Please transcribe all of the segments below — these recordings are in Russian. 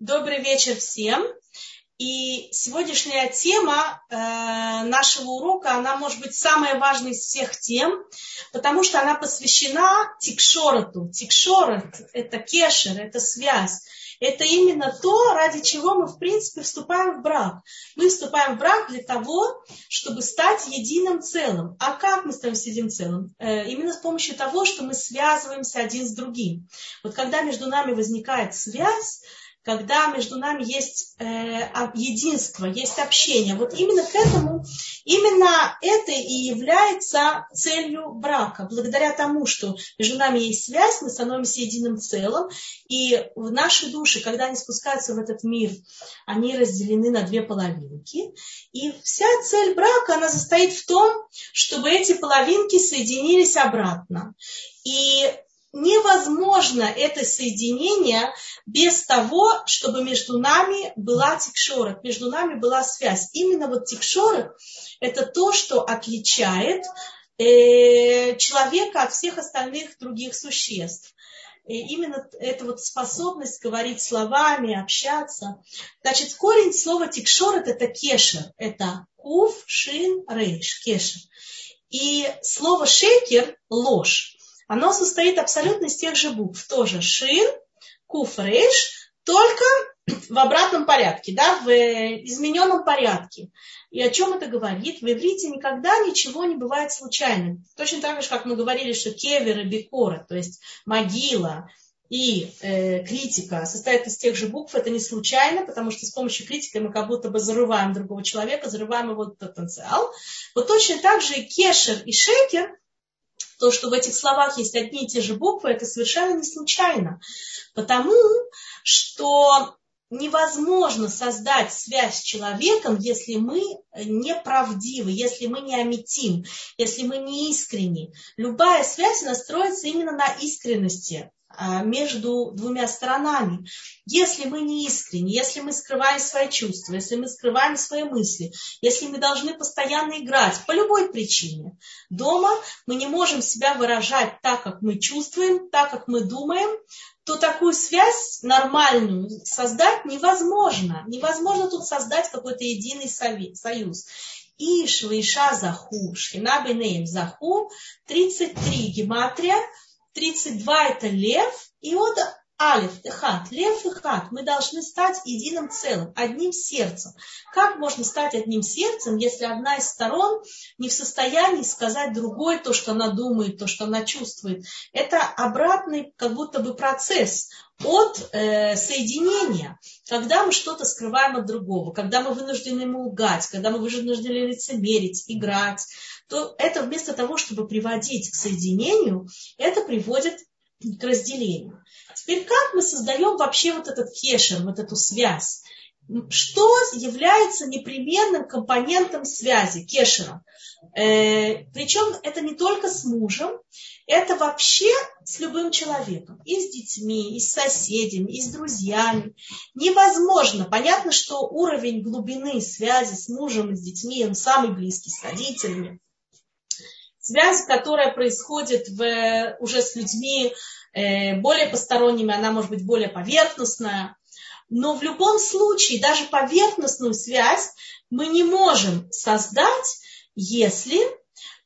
Добрый вечер всем. И сегодняшняя тема э, нашего урока, она может быть самая важная из всех тем, потому что она посвящена тикшороту. Тикшорот – это кешер, это связь. Это именно то, ради чего мы, в принципе, вступаем в брак. Мы вступаем в брак для того, чтобы стать единым целым. А как мы становимся единым целым? Э, именно с помощью того, что мы связываемся один с другим. Вот когда между нами возникает связь, когда между нами есть э, единство, есть общение. Вот именно к этому, именно это и является целью брака. Благодаря тому, что между нами есть связь, мы становимся единым целым, и в наши души, когда они спускаются в этот мир, они разделены на две половинки. И вся цель брака, она состоит в том, чтобы эти половинки соединились обратно. И невозможно это соединение без того, чтобы между нами была тикшорот, между нами была связь. Именно вот тикшорот – это то, что отличает э, человека от всех остальных других существ. И именно эта вот способность говорить словами, общаться. Значит, корень слова тикшорот – это кешер, это кув, шин, рейш, кешер. И слово шекер – ложь оно состоит абсолютно из тех же букв. Тоже шин, куфреш, только в обратном порядке, да, в измененном порядке. И о чем это говорит? В иврите никогда ничего не бывает случайным. Точно так же, как мы говорили, что кевер и бекора, то есть могила и э, критика состоят из тех же букв, это не случайно, потому что с помощью критики мы как будто бы зарываем другого человека, зарываем его потенциал. Вот точно так же и кешер и шекер то, что в этих словах есть одни и те же буквы, это совершенно не случайно. Потому что невозможно создать связь с человеком, если мы не правдивы, если мы не аметим, если мы не искренни. Любая связь настроится именно на искренности. А, между двумя сторонами. Если мы не искренни, если мы скрываем свои чувства, если мы скрываем свои мысли, если мы должны постоянно играть по любой причине, дома мы не можем себя выражать так, как мы чувствуем, так, как мы думаем, то такую связь нормальную создать невозможно. Невозможно тут создать какой-то единый союз. Иш, Иша, Заху, Шхина, Бенеем, Заху, 33 гематрия, 32 это лев, и вот Алиф, Хат, Лев и Хат. Мы должны стать единым целым, одним сердцем. Как можно стать одним сердцем, если одна из сторон не в состоянии сказать другой то, что она думает, то, что она чувствует? Это обратный как будто бы процесс от э, соединения, когда мы что-то скрываем от другого, когда мы вынуждены ему лгать, когда мы вынуждены лицемерить, играть, то это вместо того, чтобы приводить к соединению, это приводит к разделению. Теперь как мы создаем вообще вот этот кешер, вот эту связь? Что является непременным компонентом связи, кешера? Э, причем это не только с мужем, это вообще с любым человеком. И с детьми, и с соседями, и с друзьями. Невозможно. Понятно, что уровень глубины связи с мужем с детьми, он самый близкий, с родителями. Связь, которая происходит в, уже с людьми э, более посторонними, она может быть более поверхностная. Но в любом случае, даже поверхностную связь мы не можем создать, если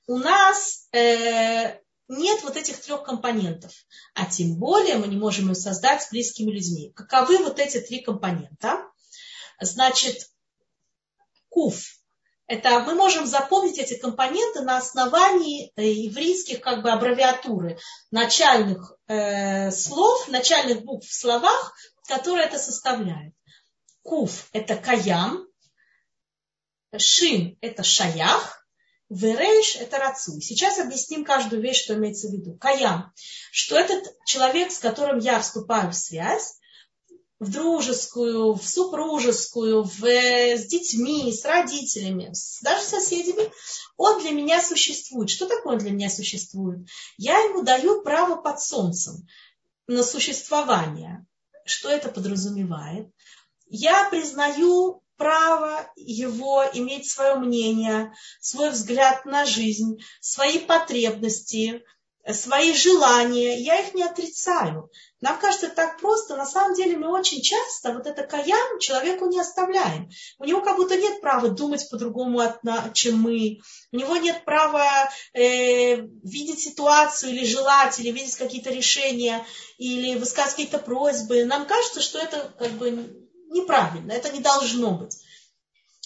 у нас э, нет вот этих трех компонентов. А тем более мы не можем ее создать с близкими людьми. Каковы вот эти три компонента? Значит, куф это мы можем запомнить эти компоненты на основании э, еврейских как бы аббревиатуры начальных э, слов, начальных букв в словах, которые это составляют. Куф – это каям, шин – это шаях, верейш – это рацуй. Сейчас объясним каждую вещь, что имеется в виду. Каям, что этот человек, с которым я вступаю в связь, в дружескую, в супружескую, в, с детьми, с родителями, даже с соседями, он для меня существует. Что такое он для меня существует? Я ему даю право под солнцем на существование. Что это подразумевает? Я признаю право его иметь свое мнение, свой взгляд на жизнь, свои потребности, свои желания, я их не отрицаю. Нам кажется так просто, на самом деле мы очень часто вот это каям человеку не оставляем. У него как будто нет права думать по-другому, чем мы. У него нет права э, видеть ситуацию или желать, или видеть какие-то решения, или высказывать какие-то просьбы. Нам кажется, что это как бы неправильно, это не должно быть.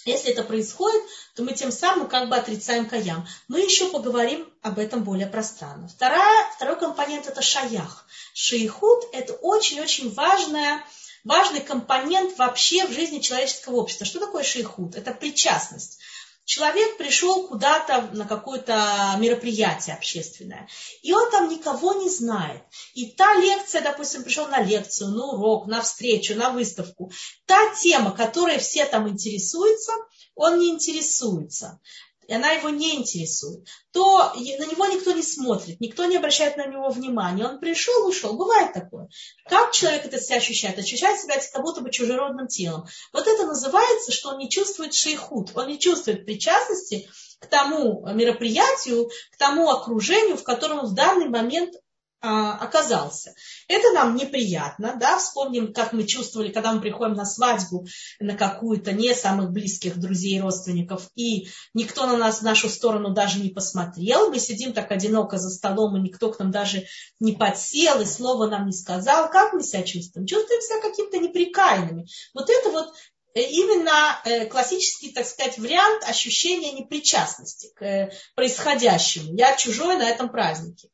Если это происходит, то мы тем самым как бы отрицаем каям. Мы еще поговорим об этом более пространно. Вторая, второй компонент это шаях. Шейхут это очень-очень важная важный компонент вообще в жизни человеческого общества. Что такое шейхут? Это причастность. Человек пришел куда-то на какое-то мероприятие общественное, и он там никого не знает. И та лекция, допустим, пришел на лекцию, на урок, на встречу, на выставку, та тема, которой все там интересуются, он не интересуется и она его не интересует, то на него никто не смотрит, никто не обращает на него внимания. Он пришел, ушел. Бывает такое. Как человек это себя ощущает? Ощущает себя как будто бы чужеродным телом. Вот это называется, что он не чувствует шейхут, он не чувствует причастности к тому мероприятию, к тому окружению, в котором в данный момент оказался. Это нам неприятно, да, вспомним, как мы чувствовали, когда мы приходим на свадьбу на какую-то не самых близких друзей и родственников, и никто на нас, в нашу сторону даже не посмотрел, мы сидим так одиноко за столом, и никто к нам даже не подсел, и слова нам не сказал, как мы себя чувствуем? Чувствуем себя какими-то неприкаянными. Вот это вот э, именно э, классический, так сказать, вариант ощущения непричастности к э, происходящему. Я чужой на этом празднике.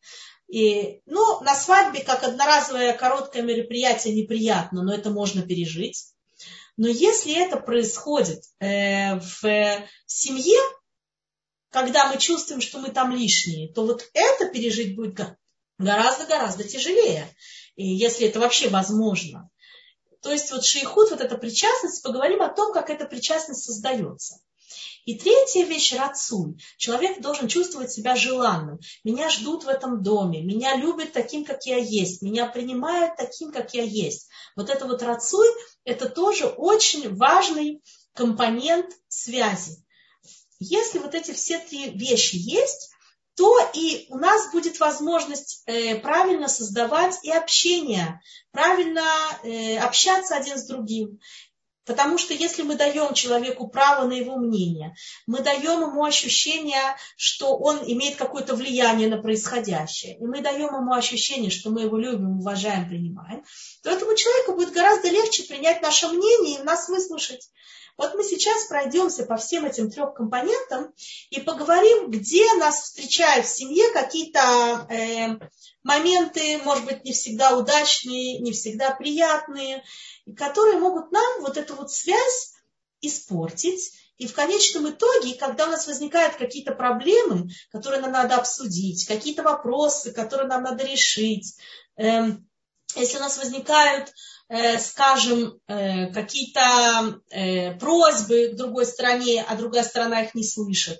И, ну, на свадьбе, как одноразовое короткое мероприятие, неприятно, но это можно пережить. Но если это происходит э, в семье, когда мы чувствуем, что мы там лишние, то вот это пережить будет гораздо-гораздо тяжелее, и если это вообще возможно. То есть вот шейхут, вот эта причастность, поговорим о том, как эта причастность создается. И третья вещь – рацуй. Человек должен чувствовать себя желанным. Меня ждут в этом доме, меня любят таким, как я есть, меня принимают таким, как я есть. Вот это вот рацуй – это тоже очень важный компонент связи. Если вот эти все три вещи есть, то и у нас будет возможность э, правильно создавать и общение, правильно э, общаться один с другим. Потому что если мы даем человеку право на его мнение, мы даем ему ощущение, что он имеет какое-то влияние на происходящее, и мы даем ему ощущение, что мы его любим, уважаем, принимаем, то этому человеку будет гораздо легче принять наше мнение и нас выслушать. Вот мы сейчас пройдемся по всем этим трем компонентам и поговорим, где нас встречают в семье какие-то э, моменты, может быть, не всегда удачные, не всегда приятные, которые могут нам вот эту вот связь испортить. И в конечном итоге, когда у нас возникают какие-то проблемы, которые нам надо обсудить, какие-то вопросы, которые нам надо решить, э, если у нас возникают, э, скажем, э, какие-то э, просьбы к другой стороне, а другая сторона их не слышит,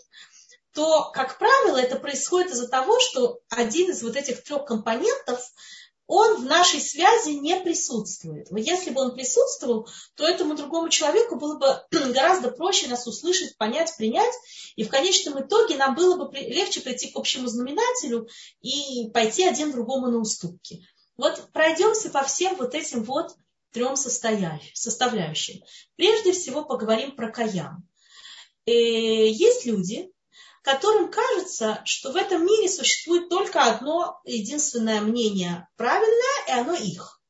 то, как правило, это происходит из-за того, что один из вот этих трех компонентов, он в нашей связи не присутствует. Но если бы он присутствовал, то этому другому человеку было бы гораздо проще нас услышать, понять, принять, и в конечном итоге нам было бы легче прийти к общему знаменателю и пойти один другому на уступки. Вот пройдемся по всем вот этим вот трем составляющим. Прежде всего поговорим про каям. Э, есть люди, которым кажется, что в этом мире существует только одно единственное мнение правильное, и оно их.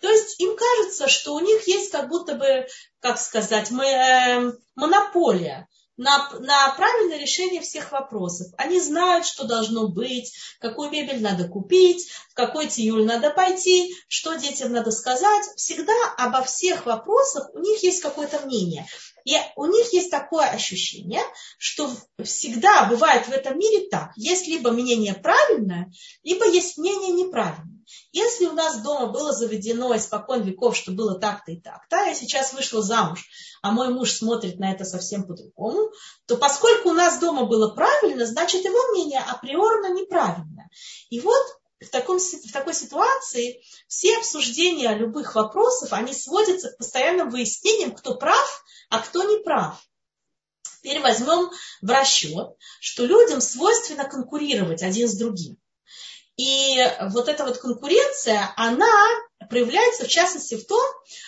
То есть им кажется, что у них есть как будто бы, как сказать, э, монополия на, на правильное решение всех вопросов. Они знают, что должно быть, какую мебель надо купить, в какой тиюль надо пойти, что детям надо сказать. Всегда обо всех вопросах у них есть какое-то мнение. И у них есть такое ощущение, что всегда бывает в этом мире так. Есть либо мнение правильное, либо есть мнение неправильное. Если у нас дома было заведено испокон веков, что было так-то и так-то, я сейчас вышла замуж, а мой муж смотрит на это совсем по-другому, то поскольку у нас дома было правильно, значит его мнение априорно неправильно. И вот в, таком, в такой ситуации все обсуждения любых вопросов, они сводятся к постоянным выяснениям, кто прав, а кто не прав. Теперь возьмем в расчет, что людям свойственно конкурировать один с другим. И вот эта вот конкуренция, она проявляется в частности в том,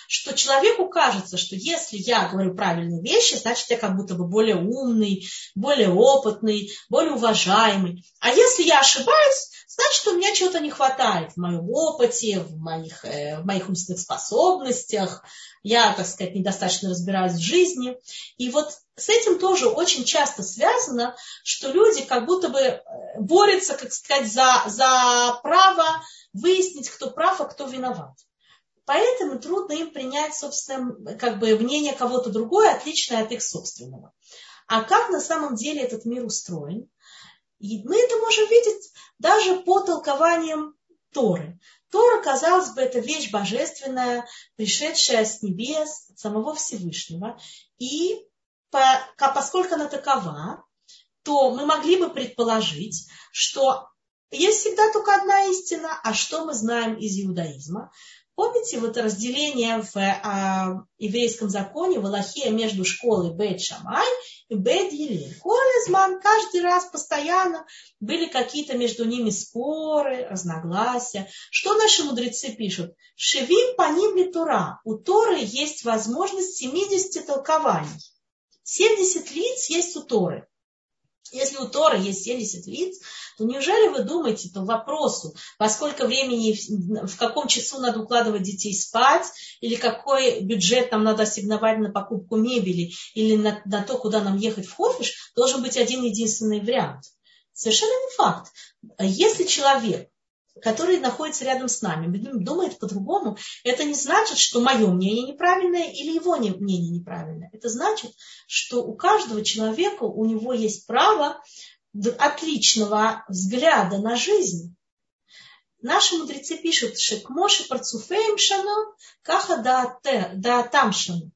что человеку кажется, что если я говорю правильные вещи, значит я как будто бы более умный, более опытный, более уважаемый. А если я ошибаюсь, значит у меня чего-то не хватает в моем опыте, в моих, э, в моих умственных способностях, я, так сказать, недостаточно разбираюсь в жизни. И вот с этим тоже очень часто связано, что люди как будто бы э, борются, как сказать, за, за право выяснить, кто прав, а кто виноват. Поэтому трудно им принять, собственно, как бы мнение кого-то другое, отличное от их собственного. А как на самом деле этот мир устроен? И мы это можем видеть даже по толкованиям Торы. Тора, казалось бы, это вещь божественная, пришедшая с небес, самого Всевышнего. И поскольку она такова, то мы могли бы предположить, что есть всегда только одна истина, а что мы знаем из иудаизма? Помните вот разделение в а, еврейском законе в Аллахе между школой Бет Шамай и Бет? Колезман каждый раз постоянно были какие-то между ними споры, разногласия. Что наши мудрецы пишут? Шевим по ним ли Тура? У Торы есть возможность 70 толкований. 70 лиц есть у Торы. Если у Тора есть 70 лиц, то неужели вы думаете по вопросу, во сколько времени, в каком часу надо укладывать детей спать, или какой бюджет нам надо ассигновать на покупку мебели, или на, на то, куда нам ехать в Хофиш, должен быть один единственный вариант. Совершенно не факт. Если человек который находится рядом с нами, думает по-другому, это не значит, что мое мнение неправильное или его мнение неправильное. Это значит, что у каждого человека у него есть право отличного взгляда на жизнь. Наши мудрецы пишут, что Моши парцуфеем шану, каха да там шану.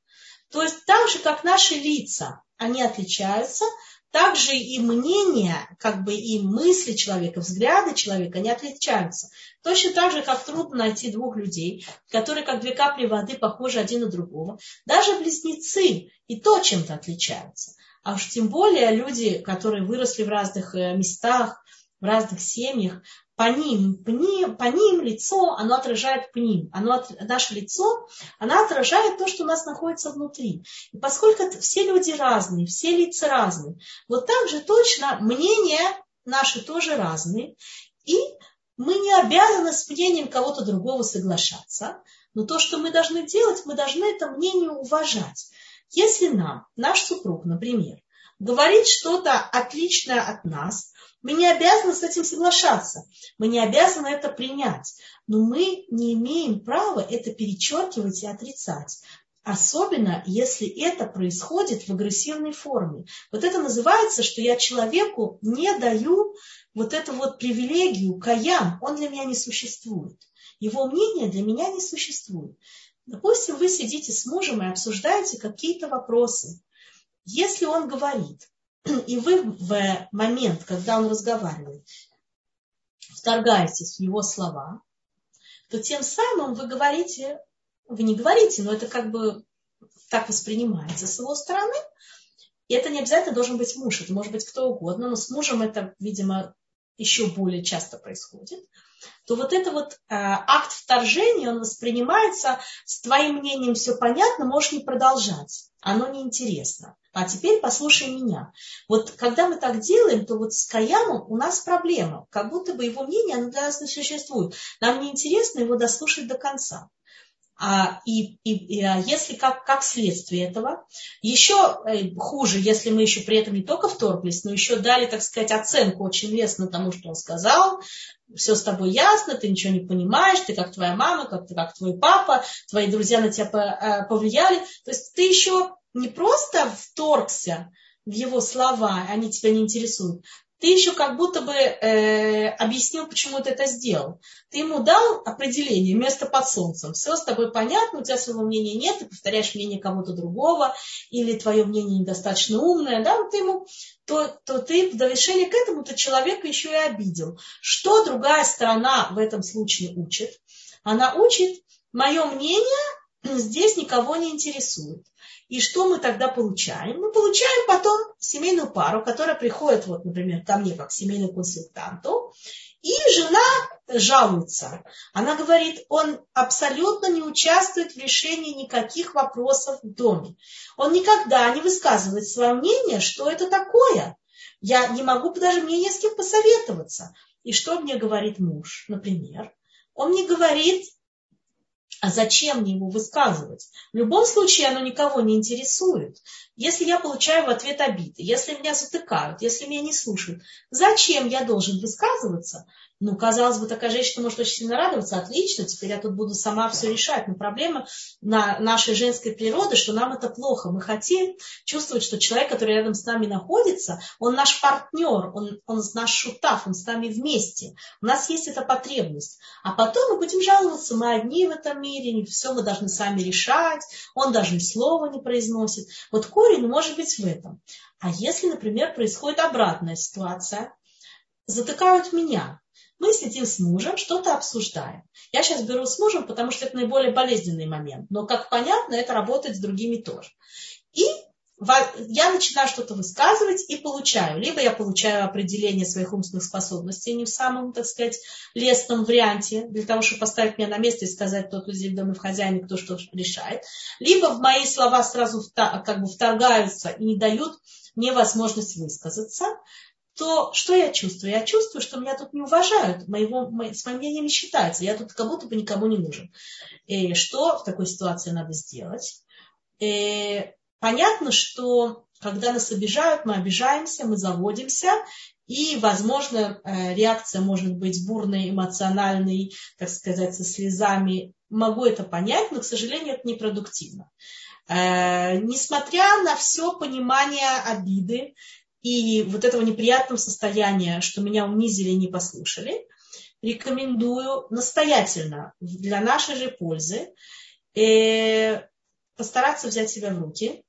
То есть так же, как наши лица, они отличаются, также и мнения, как бы и мысли человека, взгляды человека не отличаются. Точно так же, как трудно найти двух людей, которые как две капли воды похожи один на другого. Даже близнецы и то чем-то отличаются. А уж тем более люди, которые выросли в разных э, местах, в разных семьях, по ним, по ним, по ним лицо, оно отражает по ним. Оно, наше лицо, оно отражает то, что у нас находится внутри. И поскольку все люди разные, все лица разные, вот так же точно мнения наши тоже разные. И мы не обязаны с мнением кого-то другого соглашаться. Но то, что мы должны делать, мы должны это мнение уважать. Если нам, наш супруг, например, говорит что-то отличное от нас, мы не обязаны с этим соглашаться, мы не обязаны это принять, но мы не имеем права это перечеркивать и отрицать. Особенно, если это происходит в агрессивной форме. Вот это называется, что я человеку не даю вот эту вот привилегию, каям, он для меня не существует. Его мнение для меня не существует. Допустим, вы сидите с мужем и обсуждаете какие-то вопросы. Если он говорит, и вы в момент, когда он разговаривает, вторгаетесь в его слова, то тем самым вы говорите, вы не говорите, но это как бы так воспринимается с его стороны. И это не обязательно должен быть муж, это может быть кто угодно, но с мужем это, видимо, еще более часто происходит то вот это вот э, акт вторжения, он воспринимается с твоим мнением все понятно, можешь не продолжать. Оно неинтересно. А теперь послушай меня. Вот когда мы так делаем, то вот с Каямом у нас проблема. Как будто бы его мнение, оно для нас не существует. Нам неинтересно его дослушать до конца. А, и, и, и а если как, как следствие этого, еще э, хуже, если мы еще при этом не только вторглись, но еще дали, так сказать, оценку очень лестно тому, что он сказал, все с тобой ясно, ты ничего не понимаешь, ты как твоя мама, как, ты, как твой папа, твои друзья на тебя э, повлияли. То есть ты еще не просто вторгся в его слова, они тебя не интересуют, ты еще как будто бы э, объяснил, почему ты это сделал. Ты ему дал определение, место под солнцем. Все с тобой понятно, у тебя своего мнения нет, ты повторяешь мнение кого-то другого, или твое мнение недостаточно умное, да, вот ты ему, то, то ты в довершение к этому ты человека еще и обидел. Что другая сторона в этом случае учит? Она учит, мое мнение здесь никого не интересует. И что мы тогда получаем? Мы получаем потом семейную пару, которая приходит, вот, например, ко мне как семейному консультанту, И жена жалуется. Она говорит, он абсолютно не участвует в решении никаких вопросов в доме. Он никогда не высказывает свое мнение, что это такое. Я не могу даже мне с кем посоветоваться. И что мне говорит муж, например? Он мне говорит, а зачем мне его высказывать? В любом случае оно никого не интересует. Если я получаю в ответ обиды, если меня затыкают, если меня не слушают, зачем я должен высказываться? Ну, казалось бы, такая женщина может очень сильно радоваться. Отлично, теперь я тут буду сама все решать. Но проблема на нашей женской природы, что нам это плохо. Мы хотим чувствовать, что человек, который рядом с нами находится, он наш партнер, он, он наш шутав, он с нами вместе. У нас есть эта потребность. А потом мы будем жаловаться, мы одни в этом мире, все мы должны сами решать, он даже слова не произносит. Вот корень может быть в этом. А если, например, происходит обратная ситуация, затыкают меня, мы сидим с мужем, что-то обсуждаем. Я сейчас беру с мужем, потому что это наиболее болезненный момент. Но, как понятно, это работает с другими тоже. И я начинаю что-то высказывать и получаю. Либо я получаю определение своих умственных способностей не в самом, так сказать, лестном варианте, для того, чтобы поставить меня на место и сказать, кто тут здесь в в хозяине, кто что решает. Либо в мои слова сразу как бы вторгаются и не дают мне возможность высказаться то что я чувствую? Я чувствую, что меня тут не уважают, моего, с моим мнением не считается. Я тут как будто бы никому не нужен. И что в такой ситуации надо сделать? И понятно, что когда нас обижают, мы обижаемся, мы заводимся, и, возможно, э, реакция может быть бурной, эмоциональной, так сказать, со слезами. Могу это понять, но, к сожалению, это непродуктивно. Э, несмотря на все понимание обиды, и вот этого неприятного состояния, что меня унизили и не послушали, рекомендую настоятельно для нашей же пользы э, постараться взять себя в руки,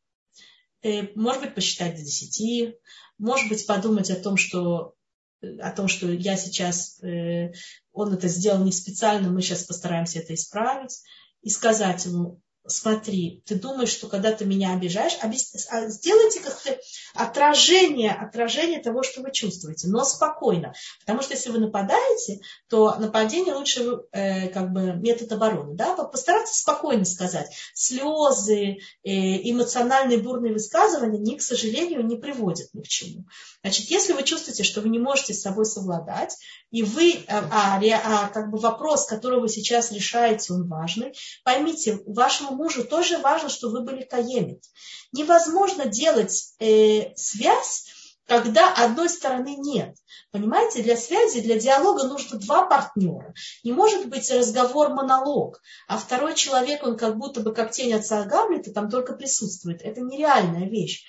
может быть, посчитать до десяти, может быть, подумать о том, что о том, что я сейчас, э, он это сделал не специально, мы сейчас постараемся это исправить, и сказать ему, смотри, ты думаешь, что когда ты меня обижаешь. А сделайте как-то отражение, отражение того, что вы чувствуете, но спокойно. Потому что если вы нападаете, то нападение лучше э, как бы метод обороны. Да? Постарайтесь спокойно сказать. Слезы, э, эмоциональные бурные высказывания, они, к сожалению, не приводят ни к чему. Значит, если вы чувствуете, что вы не можете с собой совладать, и вы, э, а, а, а как бы вопрос, который вы сейчас решаете, он важный, поймите, вашему мужу тоже важно, чтобы вы были каемит. Невозможно делать э, связь, когда одной стороны нет. Понимаете, для связи, для диалога нужно два партнера. Не может быть разговор-монолог, а второй человек, он как будто бы как тень отца Гамлета там только присутствует. Это нереальная вещь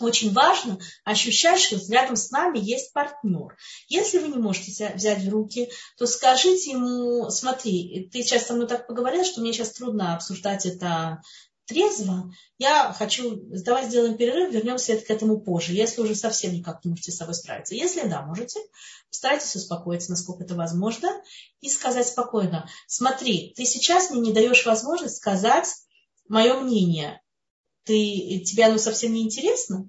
очень важно ощущать, что рядом с нами есть партнер. Если вы не можете взять в руки, то скажите ему, смотри, ты сейчас со мной так поговорил, что мне сейчас трудно обсуждать это трезво. Я хочу, давай сделаем перерыв, вернемся к этому позже, если уже совсем никак не можете с собой справиться. Если да, можете, старайтесь успокоиться, насколько это возможно, и сказать спокойно, смотри, ты сейчас мне не даешь возможность сказать мое мнение ты, тебе оно совсем не интересно.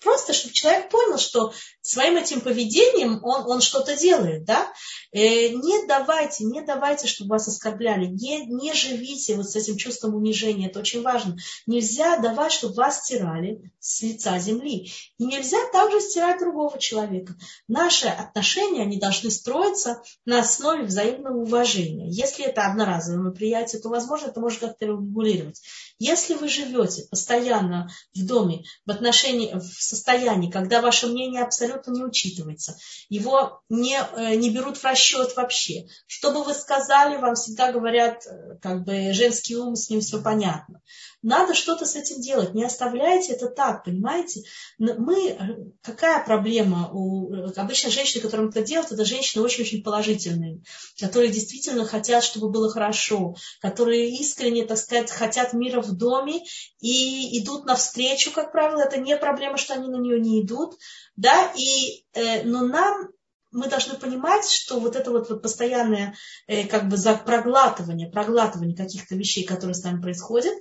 Просто, чтобы человек понял, что своим этим поведением он, он что-то делает, да? Э, не давайте, не давайте, чтобы вас оскорбляли, не, не живите вот с этим чувством унижения, это очень важно. Нельзя давать, чтобы вас стирали с лица земли. И нельзя также стирать другого человека. Наши отношения, они должны строиться на основе взаимного уважения. Если это одноразовое мероприятие, то, возможно, это можно как-то регулировать. Если вы живете постоянно в доме в отношении, в состоянии, когда ваше мнение абсолютно не учитывается, его не, э, не берут в расчет вообще, что бы вы сказали, вам всегда говорят, э, как бы женский ум, с ним все понятно. Надо что-то с этим делать. Не оставляйте это так, понимаете? Мы, какая проблема у обычно женщины, которым это делают, это женщины очень-очень положительные, которые действительно хотят, чтобы было хорошо, которые искренне, так сказать, хотят мира в доме и идут навстречу, как правило, это не проблема, что они на нее не идут, да, и, э, но нам мы должны понимать, что вот это вот, вот постоянное э, как бы за проглатывание, проглатывание каких-то вещей, которые с нами происходят,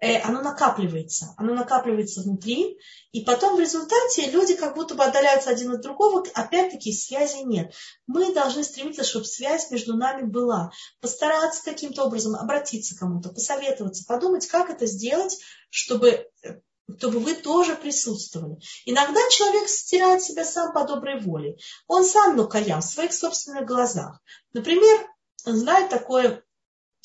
э, оно накапливается, оно накапливается внутри, и потом в результате люди как будто бы отдаляются один от другого, опять-таки связи нет. Мы должны стремиться, чтобы связь между нами была, постараться каким-то образом обратиться к кому-то, посоветоваться, подумать, как это сделать, чтобы чтобы вы тоже присутствовали. Иногда человек стирает себя сам по доброй воле. Он сам нукаям в своих собственных глазах. Например, знает такое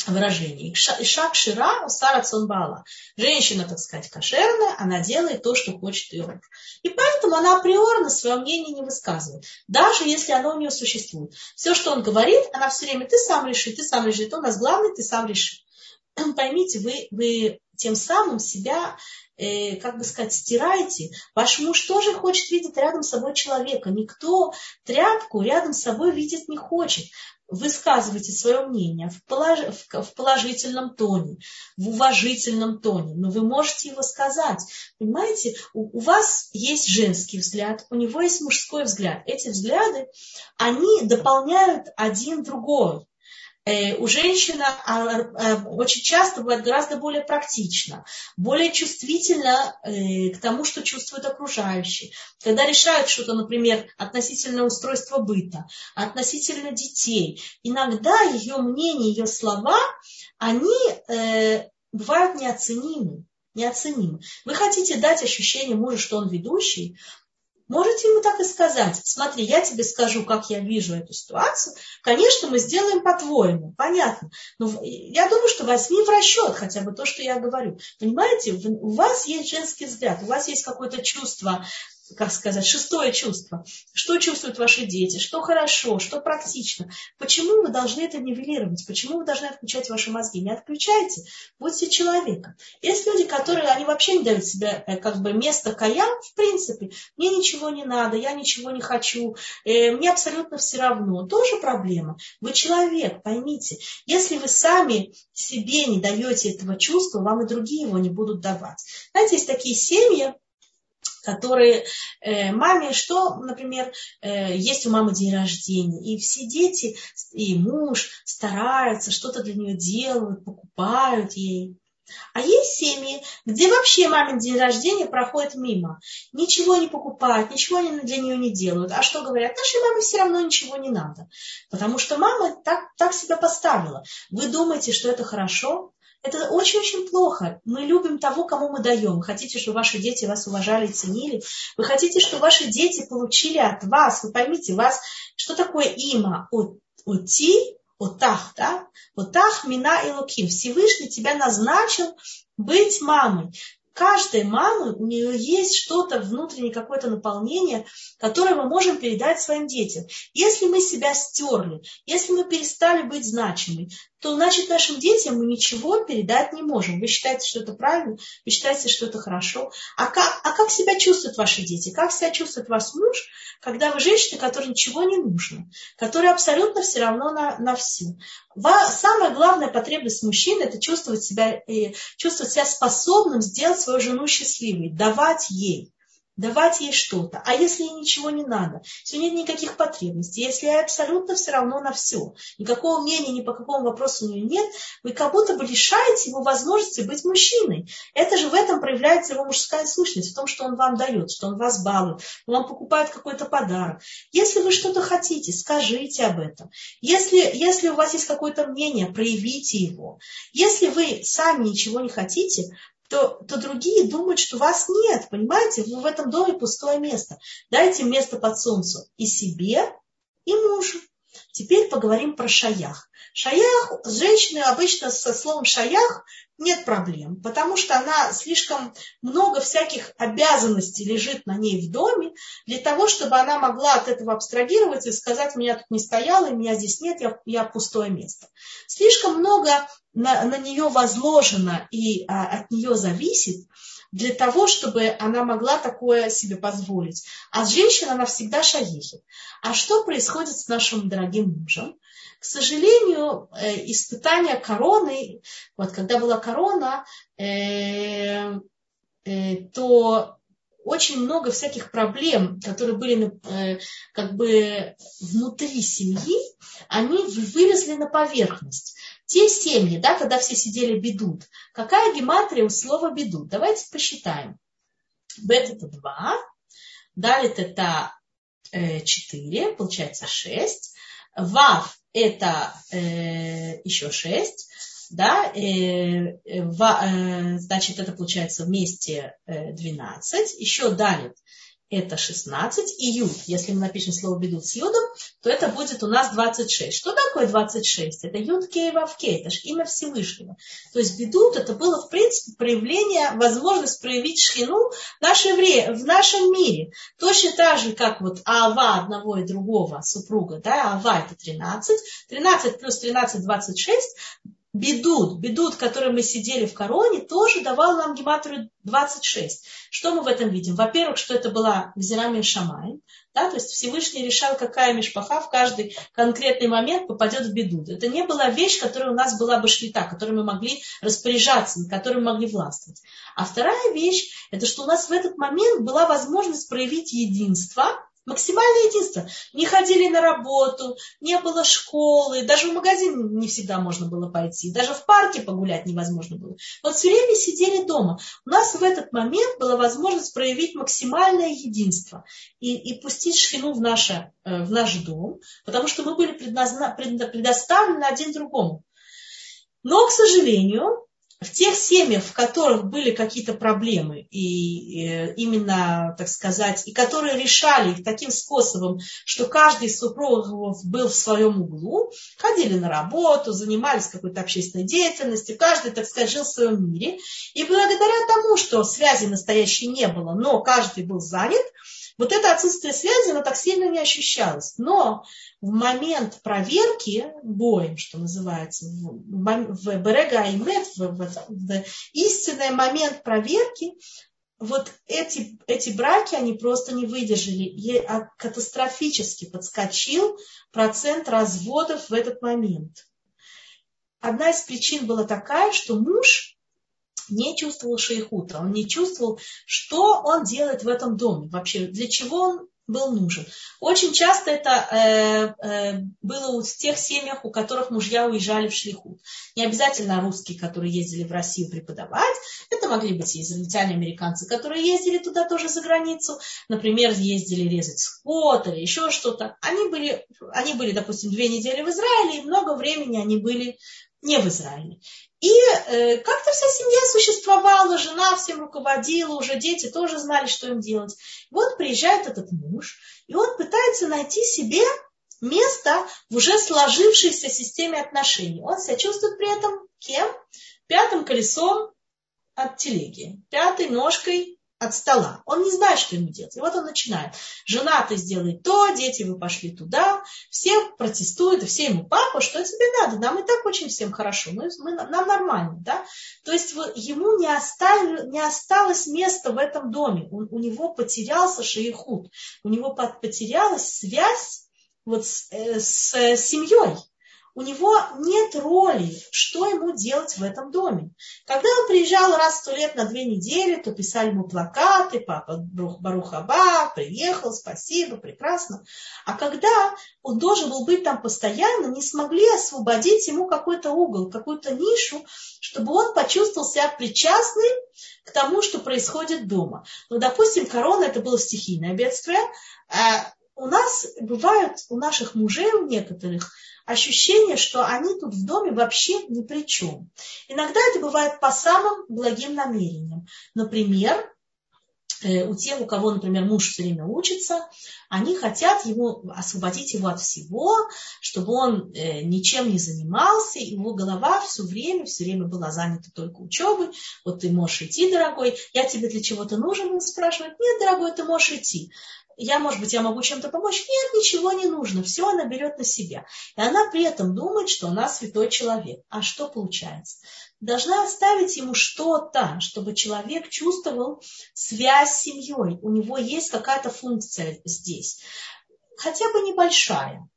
выражение. Ишак Шира Усара Цунбала. Женщина, так сказать, кошерная, она делает то, что хочет ее муж. И поэтому она априорно свое мнение не высказывает, даже если оно у нее существует. Все, что он говорит, она все время, ты сам реши, ты сам реши, это у нас главный, ты сам реши. Поймите, вы, вы тем самым себя э, как бы сказать, стираете, ваш муж тоже хочет видеть рядом с собой человека. Никто тряпку рядом с собой видеть не хочет. Высказывайте свое мнение в, полож... в положительном тоне, в уважительном тоне, но вы можете его сказать. Понимаете, у, у вас есть женский взгляд, у него есть мужской взгляд. Эти взгляды, они дополняют один другой. Э, у женщины а, а, очень часто бывает гораздо более практично, более чувствительно э, к тому, что чувствуют окружающие. Когда решают что-то, например, относительно устройства быта, относительно детей, иногда ее мнение, ее слова, они э, бывают неоценимы неоценимы. Вы хотите дать ощущение мужу, что он ведущий, Можете ему так и сказать, смотри, я тебе скажу, как я вижу эту ситуацию. Конечно, мы сделаем по-твоему, понятно. Но я думаю, что возьми в расчет хотя бы то, что я говорю. Понимаете, у вас есть женский взгляд, у вас есть какое-то чувство как сказать, шестое чувство. Что чувствуют ваши дети, что хорошо, что практично. Почему вы должны это нивелировать? Почему вы должны отключать ваши мозги? Не отключайте, будьте человеком. Есть люди, которые, они вообще не дают себе э, как бы место каям, в принципе. Мне ничего не надо, я ничего не хочу, э, мне абсолютно все равно. Тоже проблема. Вы человек, поймите. Если вы сами себе не даете этого чувства, вам и другие его не будут давать. Знаете, есть такие семьи, которые э, маме, что, например, э, есть у мамы день рождения, и все дети и муж стараются, что-то для нее делают, покупают ей. А есть семьи, где вообще мамин день рождения проходит мимо. Ничего не покупают, ничего для нее не делают. А что говорят? Нашей маме все равно ничего не надо. Потому что мама так, так себя поставила. Вы думаете, что это хорошо? Это очень-очень плохо. Мы любим того, кому мы даем. Хотите, чтобы ваши дети вас уважали ценили. Вы хотите, чтобы ваши дети получили от вас. Вы поймите, вас, что такое има? Ути, отах, да? Отах, мина и луким. Всевышний тебя назначил быть мамой каждой мамы у нее есть что-то внутреннее, какое-то наполнение, которое мы можем передать своим детям. Если мы себя стерли, если мы перестали быть значимыми, то значит нашим детям мы ничего передать не можем. Вы считаете, что это правильно, вы считаете, что это хорошо. А как, а как себя чувствуют ваши дети? Как себя чувствует ваш муж, когда вы женщина, которой ничего не нужно, которая абсолютно все равно на, на все? Самая главная потребность мужчины – это чувствовать себя, э, чувствовать себя способным сделать свою жену счастливой, давать ей давать ей что-то. А если ей ничего не надо, если нет никаких потребностей, если ей абсолютно все равно на все, никакого мнения ни по какому вопросу у нее нет, вы как будто бы лишаете его возможности быть мужчиной. Это же в этом проявляется его мужская сущность, в том, что он вам дает, что он вас балует, он вам покупает какой-то подарок. Если вы что-то хотите, скажите об этом. Если, если у вас есть какое-то мнение, проявите его. Если вы сами ничего не хотите, то, то другие думают, что вас нет, понимаете? Вы в этом доме пустое место. Дайте место под солнцем и себе, и мужу. Теперь поговорим про шаях. Шаях, женщины обычно со словом шаях нет проблем, потому что она слишком много всяких обязанностей лежит на ней в доме, для того, чтобы она могла от этого абстрагироваться и сказать, меня тут не стояло, меня здесь нет, я, я пустое место. Слишком много на, на нее возложено и а, от нее зависит, для того, чтобы она могла такое себе позволить. А женщина, она всегда шаехит. А что происходит с нашим дорогим мужем? К сожалению, э, испытание короны, вот когда была корона, э, э, то очень много всяких проблем, которые были э, как бы внутри семьи, они вылезли на поверхность. Те семьи, да, когда все сидели бедут, какая гематрия у слова бедут? Давайте посчитаем. Бет это 2, далит это э, 4, получается 6. Вав это э, еще 6 да, э, э, э, значит, это получается вместе 12, еще далит это 16, и юд, если мы напишем слово бедут с юдом, то это будет у нас 26. Что такое 26? Это юд кей вав кей, это же имя Всевышнего. То есть бедут это было, в принципе, проявление, возможность проявить шхину в, наше время, в нашем мире. Точно так же, как вот ава одного и другого супруга, да, ава это 13, 13 плюс 13, 26, Бедуд, бедуд, который мы сидели в короне, тоже давал нам гематрию 26. Что мы в этом видим? Во-первых, что это была Гзирами Шамай, да, то есть Всевышний решал, какая мешпаха в каждый конкретный момент попадет в бедуд. Это не была вещь, которая у нас была бы шлита, которой мы могли распоряжаться, на которой мы могли властвовать. А вторая вещь, это что у нас в этот момент была возможность проявить единство, Максимальное единство. Не ходили на работу, не было школы, даже в магазин не всегда можно было пойти, даже в парке погулять невозможно было. Вот все время сидели дома. У нас в этот момент была возможность проявить максимальное единство и, и пустить шхину в, наше, э, в наш дом, потому что мы были предоставлены один другому. Но, к сожалению, в тех семьях, в которых были какие-то проблемы, и э, именно, так сказать, и которые решали их таким способом, что каждый из супругов был в своем углу, ходили на работу, занимались какой-то общественной деятельностью, каждый, так сказать, жил в своем мире. И благодаря тому, что связи настоящей не было, но каждый был занят, вот это отсутствие связи, оно так сильно не ощущалось. Но в момент проверки боем, что называется, в Берега Аймет, в, в, в истинный момент проверки, вот эти, эти браки, они просто не выдержали. И катастрофически подскочил процент разводов в этот момент. Одна из причин была такая, что муж не чувствовал шейхута, он не чувствовал, что он делает в этом доме вообще, для чего он был нужен. Очень часто это э, э, было в тех семьях, у которых мужья уезжали в шлихут. Не обязательно русские, которые ездили в Россию преподавать. Это могли быть и израильтяне, американцы, которые ездили туда тоже за границу. Например, ездили резать скот или еще что-то. Они были, они были, допустим, две недели в Израиле, и много времени они были не в Израиле. И э, как-то вся семья существовала, жена всем руководила, уже дети тоже знали, что им делать. вот приезжает этот муж, и он пытается найти себе место в уже сложившейся системе отношений. Он себя чувствует при этом кем? Пятым колесом от телеги, пятой ножкой от стола. Он не знает, что ему делать. И вот он начинает. Жена, ты сделай то, дети, вы пошли туда. Все протестуют, все ему, папа, что тебе надо? Нам и так очень всем хорошо. Мы, мы, нам нормально. Да? То есть ему не, оставили, не осталось места в этом доме. Он, у него потерялся шейхут. У него потерялась связь вот с, э, с семьей у него нет роли, что ему делать в этом доме. Когда он приезжал раз в сто лет на две недели, то писали ему плакаты, папа Барухаба, приехал, спасибо, прекрасно. А когда он должен был быть там постоянно, не смогли освободить ему какой-то угол, какую-то нишу, чтобы он почувствовал себя причастным к тому, что происходит дома. Ну, допустим, корона это было стихийное бедствие, а у нас бывают, у наших мужей, у некоторых, ощущение, что они тут в доме вообще ни при чем. Иногда это бывает по самым благим намерениям. Например, у тех, у кого, например, муж все время учится, они хотят ему освободить его от всего, чтобы он э, ничем не занимался, его голова все время, все время была занята только учебой. Вот ты можешь идти, дорогой, я тебе для чего-то нужен, он спрашивает, нет, дорогой, ты можешь идти я, может быть, я могу чем-то помочь. Нет, ничего не нужно, все она берет на себя. И она при этом думает, что она святой человек. А что получается? Должна оставить ему что-то, чтобы человек чувствовал связь с семьей. У него есть какая-то функция здесь. Хотя бы небольшая.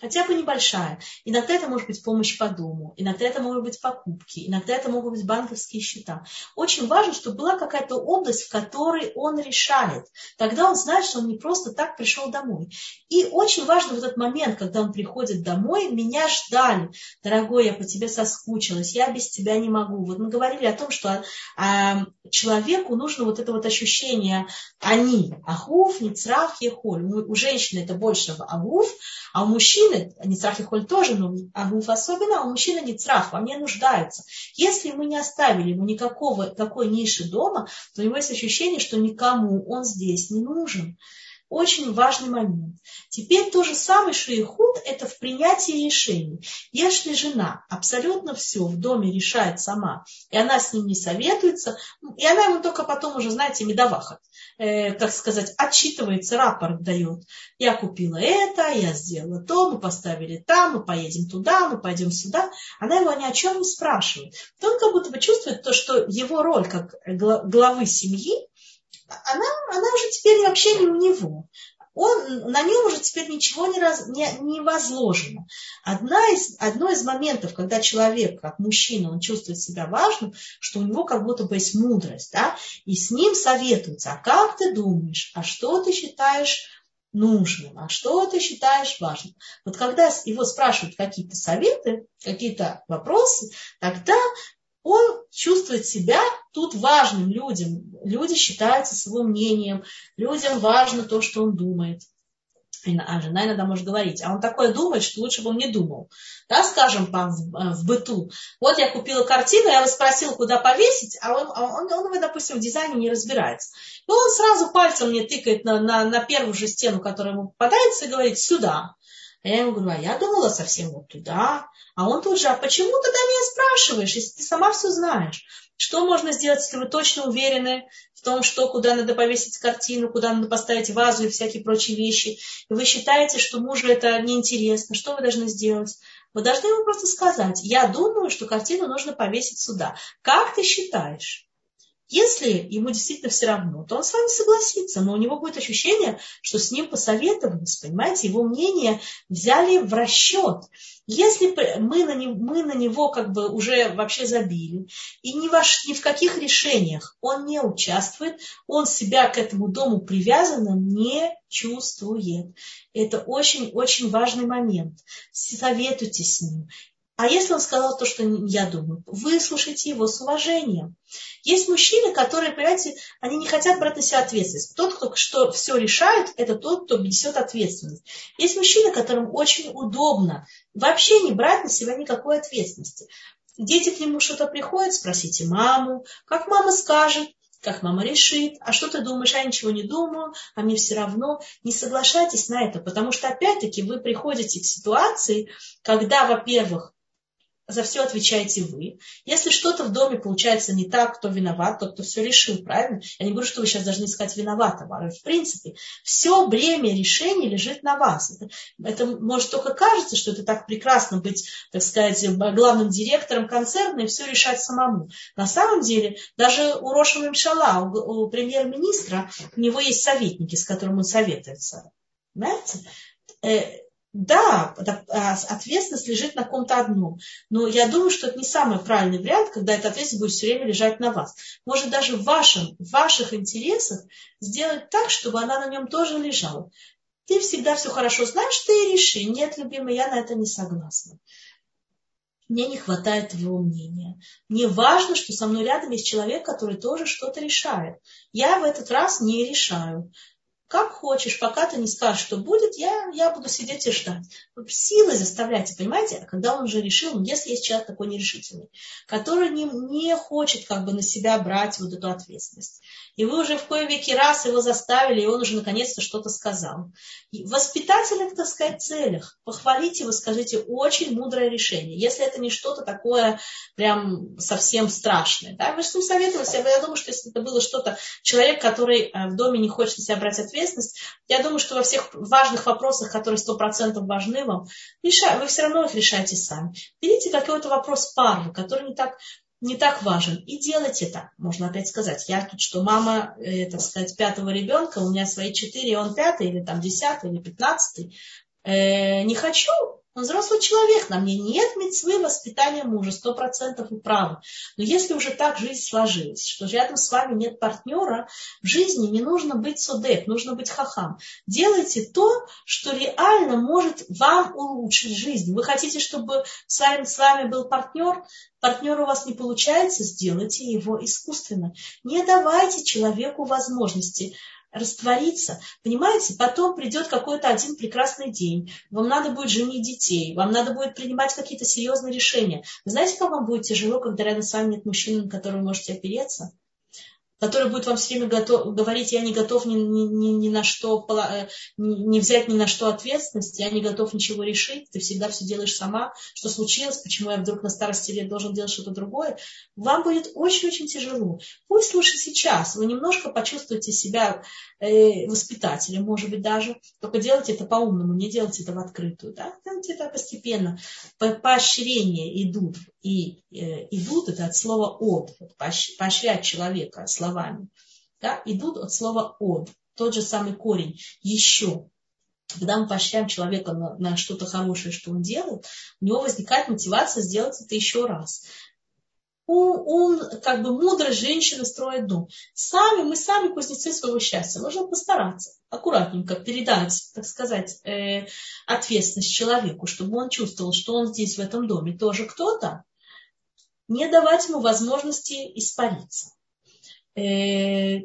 Хотя бы небольшая. Иногда это может быть помощь по дому, иногда это могут быть покупки, иногда это могут быть банковские счета. Очень важно, чтобы была какая-то область, в которой он решает. Тогда он знает, что он не просто так пришел домой. И очень важно в этот момент, когда он приходит домой, меня ждали. Дорогой, я по тебе соскучилась, я без тебя не могу. Вот мы говорили о том, что а, человеку нужно вот это вот ощущение они, ахуф, ницрах, ехоль. У женщины это больше в агуф, а у мужчины, ницрах и холь тоже, но агуф особенно, а у мужчины ницрах, во мне нуждаются. Если мы не оставили ему никакого такой ниши дома, то у него есть ощущение, что никому он здесь не нужен. Очень важный момент. Теперь то же самое шейхуд – это в принятии решений. Если жена абсолютно все в доме решает сама, и она с ним не советуется, и она ему только потом уже, знаете, медовахат, э, как сказать, отчитывается, рапорт дает. Я купила это, я сделала то, мы поставили там, мы поедем туда, мы пойдем сюда. Она его ни о чем не спрашивает. Он как будто бы чувствует то, что его роль как главы семьи она, она уже теперь вообще не у него. Он, на нем уже теперь ничего не, раз, не, не возложено. Одна из, одно из моментов, когда человек, как мужчина, он чувствует себя важным, что у него как будто бы есть мудрость, да, и с ним советуются, а как ты думаешь, а что ты считаешь нужным, а что ты считаешь важным. Вот когда его спрашивают какие-то советы, какие-то вопросы, тогда он чувствует себя тут важным людям. Люди считаются с его мнением, людям важно то, что он думает. А жена иногда может говорить, а он такое думает, что лучше бы он не думал. Да, скажем, по, в, быту. Вот я купила картину, я его спросила, куда повесить, а он, а он, он, он, допустим, в дизайне не разбирается. И он сразу пальцем мне тыкает на, на, на первую же стену, которая ему попадается, и говорит, сюда. А я ему говорю, а я думала совсем вот туда. А он тут же, а почему тогда меня спрашиваешь, если ты сама все знаешь? Что можно сделать, если вы точно уверены в том, что куда надо повесить картину, куда надо поставить вазу и всякие прочие вещи, и вы считаете, что мужу это неинтересно, что вы должны сделать? Вы должны ему просто сказать, я думаю, что картину нужно повесить сюда. Как ты считаешь? Если ему действительно все равно, то он с вами согласится, но у него будет ощущение, что с ним посоветовались, понимаете, его мнение взяли в расчет. Если мы на, него, мы на него как бы уже вообще забили, и ни, во, ни в каких решениях он не участвует, он себя к этому дому привязанным не чувствует. Это очень-очень важный момент. Советуйте с ним. А если он сказал то, что я думаю, выслушайте его с уважением. Есть мужчины, которые, понимаете, они не хотят брать на себя ответственность. Тот, кто что все решает, это тот, кто несет ответственность. Есть мужчины, которым очень удобно вообще не брать на себя никакой ответственности. Дети к нему что-то приходят, спросите маму, как мама скажет, как мама решит, а что ты думаешь, я ничего не думаю, а мне все равно. Не соглашайтесь на это, потому что опять-таки вы приходите к ситуации, когда, во-первых, за все отвечаете вы. Если что-то в доме получается не так, кто виноват, тот, кто все решил, правильно? Я не говорю, что вы сейчас должны искать виноватого. А в принципе, все бремя решения лежит на вас. Это, это может только кажется, что это так прекрасно быть, так сказать, главным директором концерна и все решать самому. На самом деле, даже у Рошева Мшала, у, у премьер-министра, у него есть советники, с которыми он советуется. Понимаете? Да, а, ответственность лежит на ком-то одном. Но я думаю, что это не самый правильный вариант, когда эта ответственность будет все время лежать на вас. Может даже в, вашем, в ваших интересах сделать так, чтобы она на нем тоже лежала. Ты всегда все хорошо знаешь, ты и реши. Нет, любимый, я на это не согласна. Мне не хватает твоего мнения. Мне важно, что со мной рядом есть человек, который тоже что-то решает. Я в этот раз не решаю как хочешь, пока ты не скажешь, что будет, я, я буду сидеть и ждать. Силой заставляйте, понимаете? А когда он уже решил, ну, если есть человек такой нерешительный, который не, не хочет как бы на себя брать вот эту ответственность, и вы уже в кое веки раз его заставили, и он уже наконец-то что-то сказал. И воспитательных, так сказать, целях похвалите его, скажите, очень мудрое решение. Если это не что-то такое прям совсем страшное. Да? Вы с ним советовались, я думаю, что если это было что-то, человек, который э, в доме не хочет на себя брать ответственность, ответственность. Я думаю, что во всех важных вопросах, которые сто процентов важны вам, вы все равно их решаете сами. Берите какой-то вопрос пару, который не так не так важен. И делайте это. Можно опять сказать, я тут что, мама, э, так сказать, пятого ребенка, у меня свои четыре, он пятый, или там десятый, или пятнадцатый. э, не хочу, он взрослый человек, на мне нет мецвы воспитания мужа, сто процентов и право. Но если уже так жизнь сложилась, что рядом с вами нет партнера, в жизни не нужно быть судек, нужно быть хахам. Делайте то, что реально может вам улучшить жизнь. Вы хотите, чтобы с вами, с вами был партнер, партнер у вас не получается, сделайте его искусственно. Не давайте человеку возможности раствориться. Понимаете, потом придет какой-то один прекрасный день, вам надо будет женить детей, вам надо будет принимать какие-то серьезные решения. Вы знаете, как вам будет тяжело, когда рядом с вами нет мужчины, на которого вы можете опереться? Который будет вам все время готов, говорить, я не готов ни, ни, ни, ни на что, э, не взять ни на что ответственность, я не готов ничего решить, ты всегда все делаешь сама, что случилось, почему я вдруг на старости лет должен делать что-то другое, вам будет очень-очень тяжело. Пусть лучше сейчас вы немножко почувствуете себя э, воспитателем, может быть, даже, только делайте это по-умному, не делайте это в открытую, да? делайте это постепенно. По поощрения идут, и э, идут, это от слова от, поощрять человека, слова словами. Да, идут от слова «од», тот же самый корень «еще». Когда мы поощряем человека на, на что-то хорошее, что он делает, у него возникает мотивация сделать это еще раз. Он, как бы мудрая женщина строит дом. Сами, мы сами кузнецы своего счастья. Нужно постараться аккуратненько передать, так сказать, э, ответственность человеку, чтобы он чувствовал, что он здесь, в этом доме, тоже кто-то. Не давать ему возможности испариться. Э,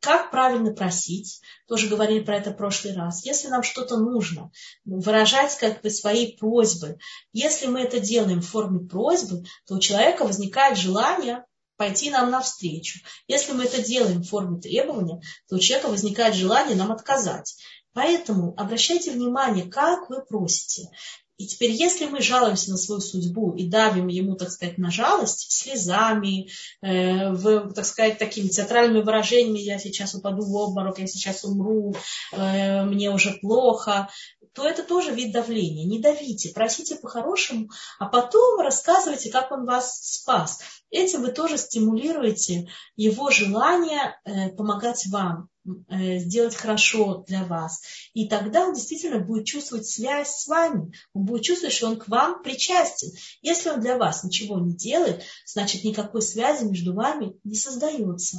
как правильно просить, тоже говорили про это в прошлый раз. Если нам что-то нужно, выражать как бы свои просьбы. Если мы это делаем в форме просьбы, то у человека возникает желание пойти нам навстречу. Если мы это делаем в форме требования, то у человека возникает желание нам отказать. Поэтому обращайте внимание, как вы просите. И теперь, если мы жалуемся на свою судьбу и давим ему, так сказать, на жалость слезами, э, в, так сказать, такими театральными выражениями, я сейчас упаду в обморок, я сейчас умру, э, мне уже плохо, то это тоже вид давления. Не давите, просите по-хорошему, а потом рассказывайте, как он вас спас. Этим вы тоже стимулируете его желание э, помогать вам, э, сделать хорошо для вас. И тогда он действительно будет чувствовать связь с вами. Он будет чувствовать, что он к вам причастен. Если он для вас ничего не делает, значит никакой связи между вами не создается.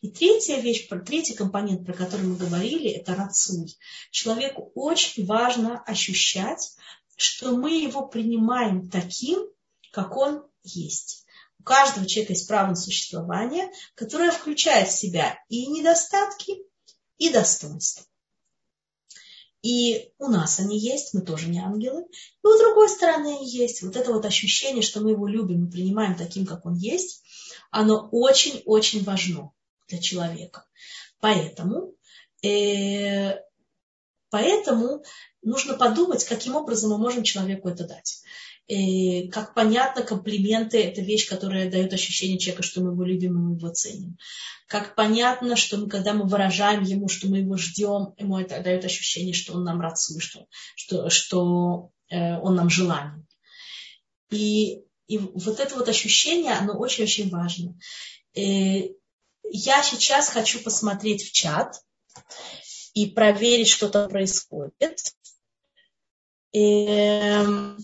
И третья вещь, третий компонент, про который мы говорили, это рацуй. Человеку очень важно ощущать, что мы его принимаем таким, как он есть. У каждого человека есть право на существование, которое включает в себя и недостатки, и достоинства. И у нас они есть, мы тоже не ангелы. И у другой стороны есть. Вот это вот ощущение, что мы его любим и принимаем таким, как он есть, оно очень-очень важно для человека. Поэтому, э, поэтому нужно подумать, каким образом мы можем человеку это дать. И, э, как понятно, комплименты – это вещь, которая дает ощущение человека, что мы его любим мы его ценим. Как понятно, что мы, когда мы выражаем ему, что мы его ждем, ему это дает ощущение, что он нам рацу, что, что, что э, он нам желанен. И, и вот это вот ощущение, оно очень-очень важно. И э, я сейчас хочу посмотреть в чат и проверить, что там происходит. И, эм,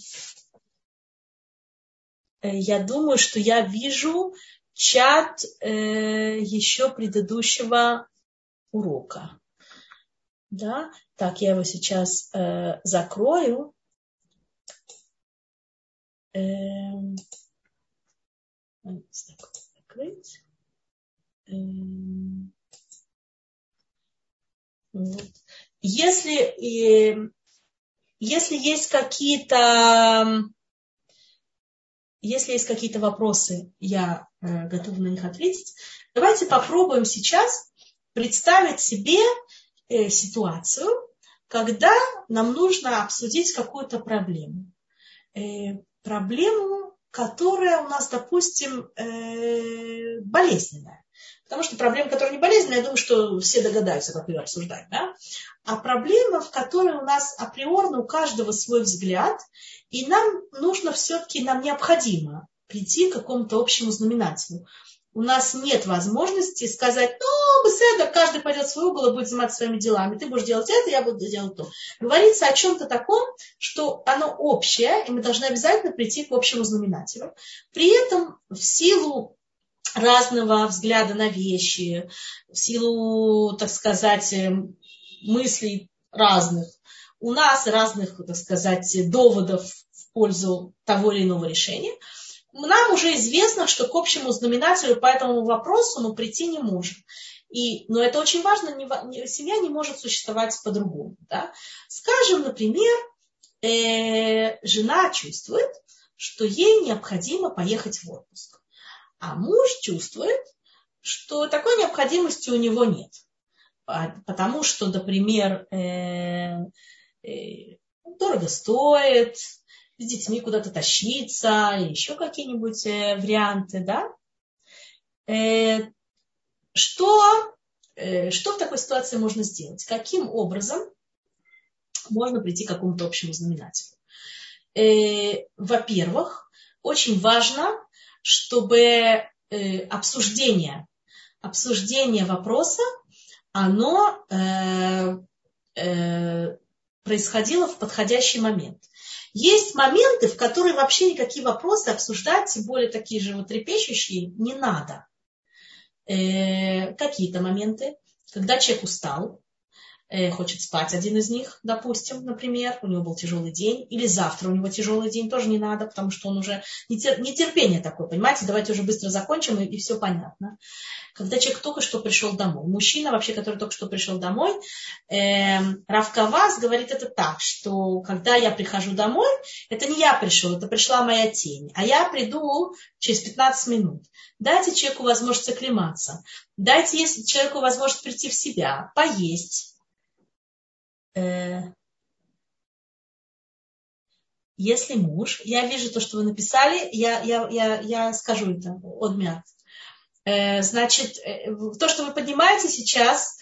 я думаю, что я вижу чат э, еще предыдущего урока. Да? Так, я его сейчас э, закрою. Эм. Эм, если, если есть какие-то если есть какие-то вопросы, я э, готова на них ответить. Давайте попробуем сейчас представить себе э, ситуацию, когда нам нужно обсудить какую-то проблему. Проблему, которая у нас, допустим, э, болезненная. Потому что проблема, которая не болезненная, я думаю, что все догадаются, как ее обсуждать. Да? А проблема, в которой у нас априорно у каждого свой взгляд, и нам нужно все-таки, нам необходимо прийти к какому-то общему знаменателю. У нас нет возможности сказать, ну, беседа, каждый пойдет в свой угол и будет заниматься своими делами. Ты будешь делать это, я буду делать то. Говорится о чем-то таком, что оно общее, и мы должны обязательно прийти к общему знаменателю. При этом в силу разного взгляда на вещи, в силу, так сказать, мыслей разных, у нас разных, так сказать, доводов в пользу того или иного решения – нам уже известно, что к общему знаменателю по этому вопросу мы прийти не можем. И, но это очень важно, не, семья не может существовать по-другому. Да? Скажем, например, э, жена чувствует, что ей необходимо поехать в отпуск. А муж чувствует, что такой необходимости у него нет. Потому что, например, э, э, дорого стоит, с детьми куда-то тащиться, еще какие-нибудь э, варианты, да? Э, что, э, что в такой ситуации можно сделать? Каким образом можно прийти к какому-то общему знаменателю? Во-первых, очень важно, чтобы обсуждение, обсуждение вопроса, оно происходило в подходящий момент. Есть моменты, в которые вообще никакие вопросы обсуждать, тем более такие же вот трепещущие, не надо. Э, какие-то моменты, когда человек устал, хочет спать, один из них, допустим, например, у него был тяжелый день, или завтра у него тяжелый день, тоже не надо, потому что он уже нетерпение такое, понимаете, давайте уже быстро закончим, и, и все понятно когда человек только что пришел домой. Мужчина вообще, который только что пришел домой, э, Равкавас говорит это так, что когда я прихожу домой, это не я пришел, это пришла моя тень, а я приду через 15 минут. Дайте человеку возможность оклематься, дайте человеку возможность прийти в себя, поесть. Э, если муж, я вижу то, что вы написали, я, я, я, я скажу это, одмят. Э, значит, э, то, что вы поднимаете сейчас,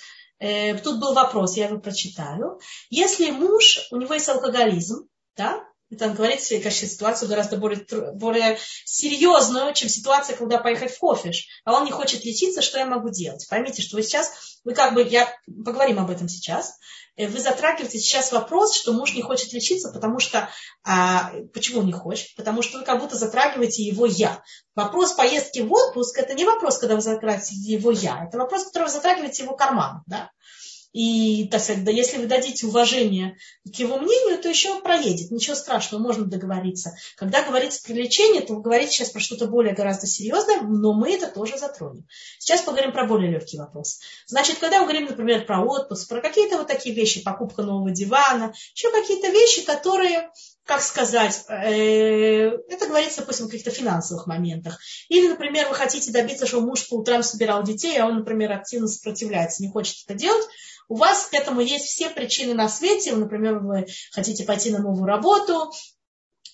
тут был вопрос, я его прочитаю. Если муж, у него есть алкоголизм, да, это он говорит, конечно, ситуацию гораздо более, более серьезную, чем ситуация, когда поехать в кофеш, а он не хочет лечиться, что я могу делать? Поймите, что вы сейчас, вы как бы, я поговорим об этом сейчас, Э, вы затрагиваете сейчас вопрос, что муж не хочет лечиться, потому что... А, почему не хочет? Потому что вы как будто затрагиваете его «я». Вопрос поездки в отпуск – это не вопрос, когда вы затрагиваете его «я». Это вопрос, который вы затрагиваете его карман. Да? И так сказать, если вы дадите уважение к его мнению, то еще проедет. Ничего страшного, можно договориться. Когда говорится про лечение, то вы говорите сейчас про что-то более гораздо серьезное, но мы это тоже затронем. Сейчас поговорим про более легкий вопрос. Значит, когда мы говорим, например, про отпуск, про какие-то вот такие вещи, покупка нового дивана, еще какие-то вещи, которые как сказать, э, это говорится, допустим, в каких-то финансовых моментах. Или, например, вы хотите добиться, чтобы муж по утрам собирал детей, а он, например, активно сопротивляется, не хочет это делать, у вас к этому есть все причины на свете. Например, вы хотите пойти на новую работу,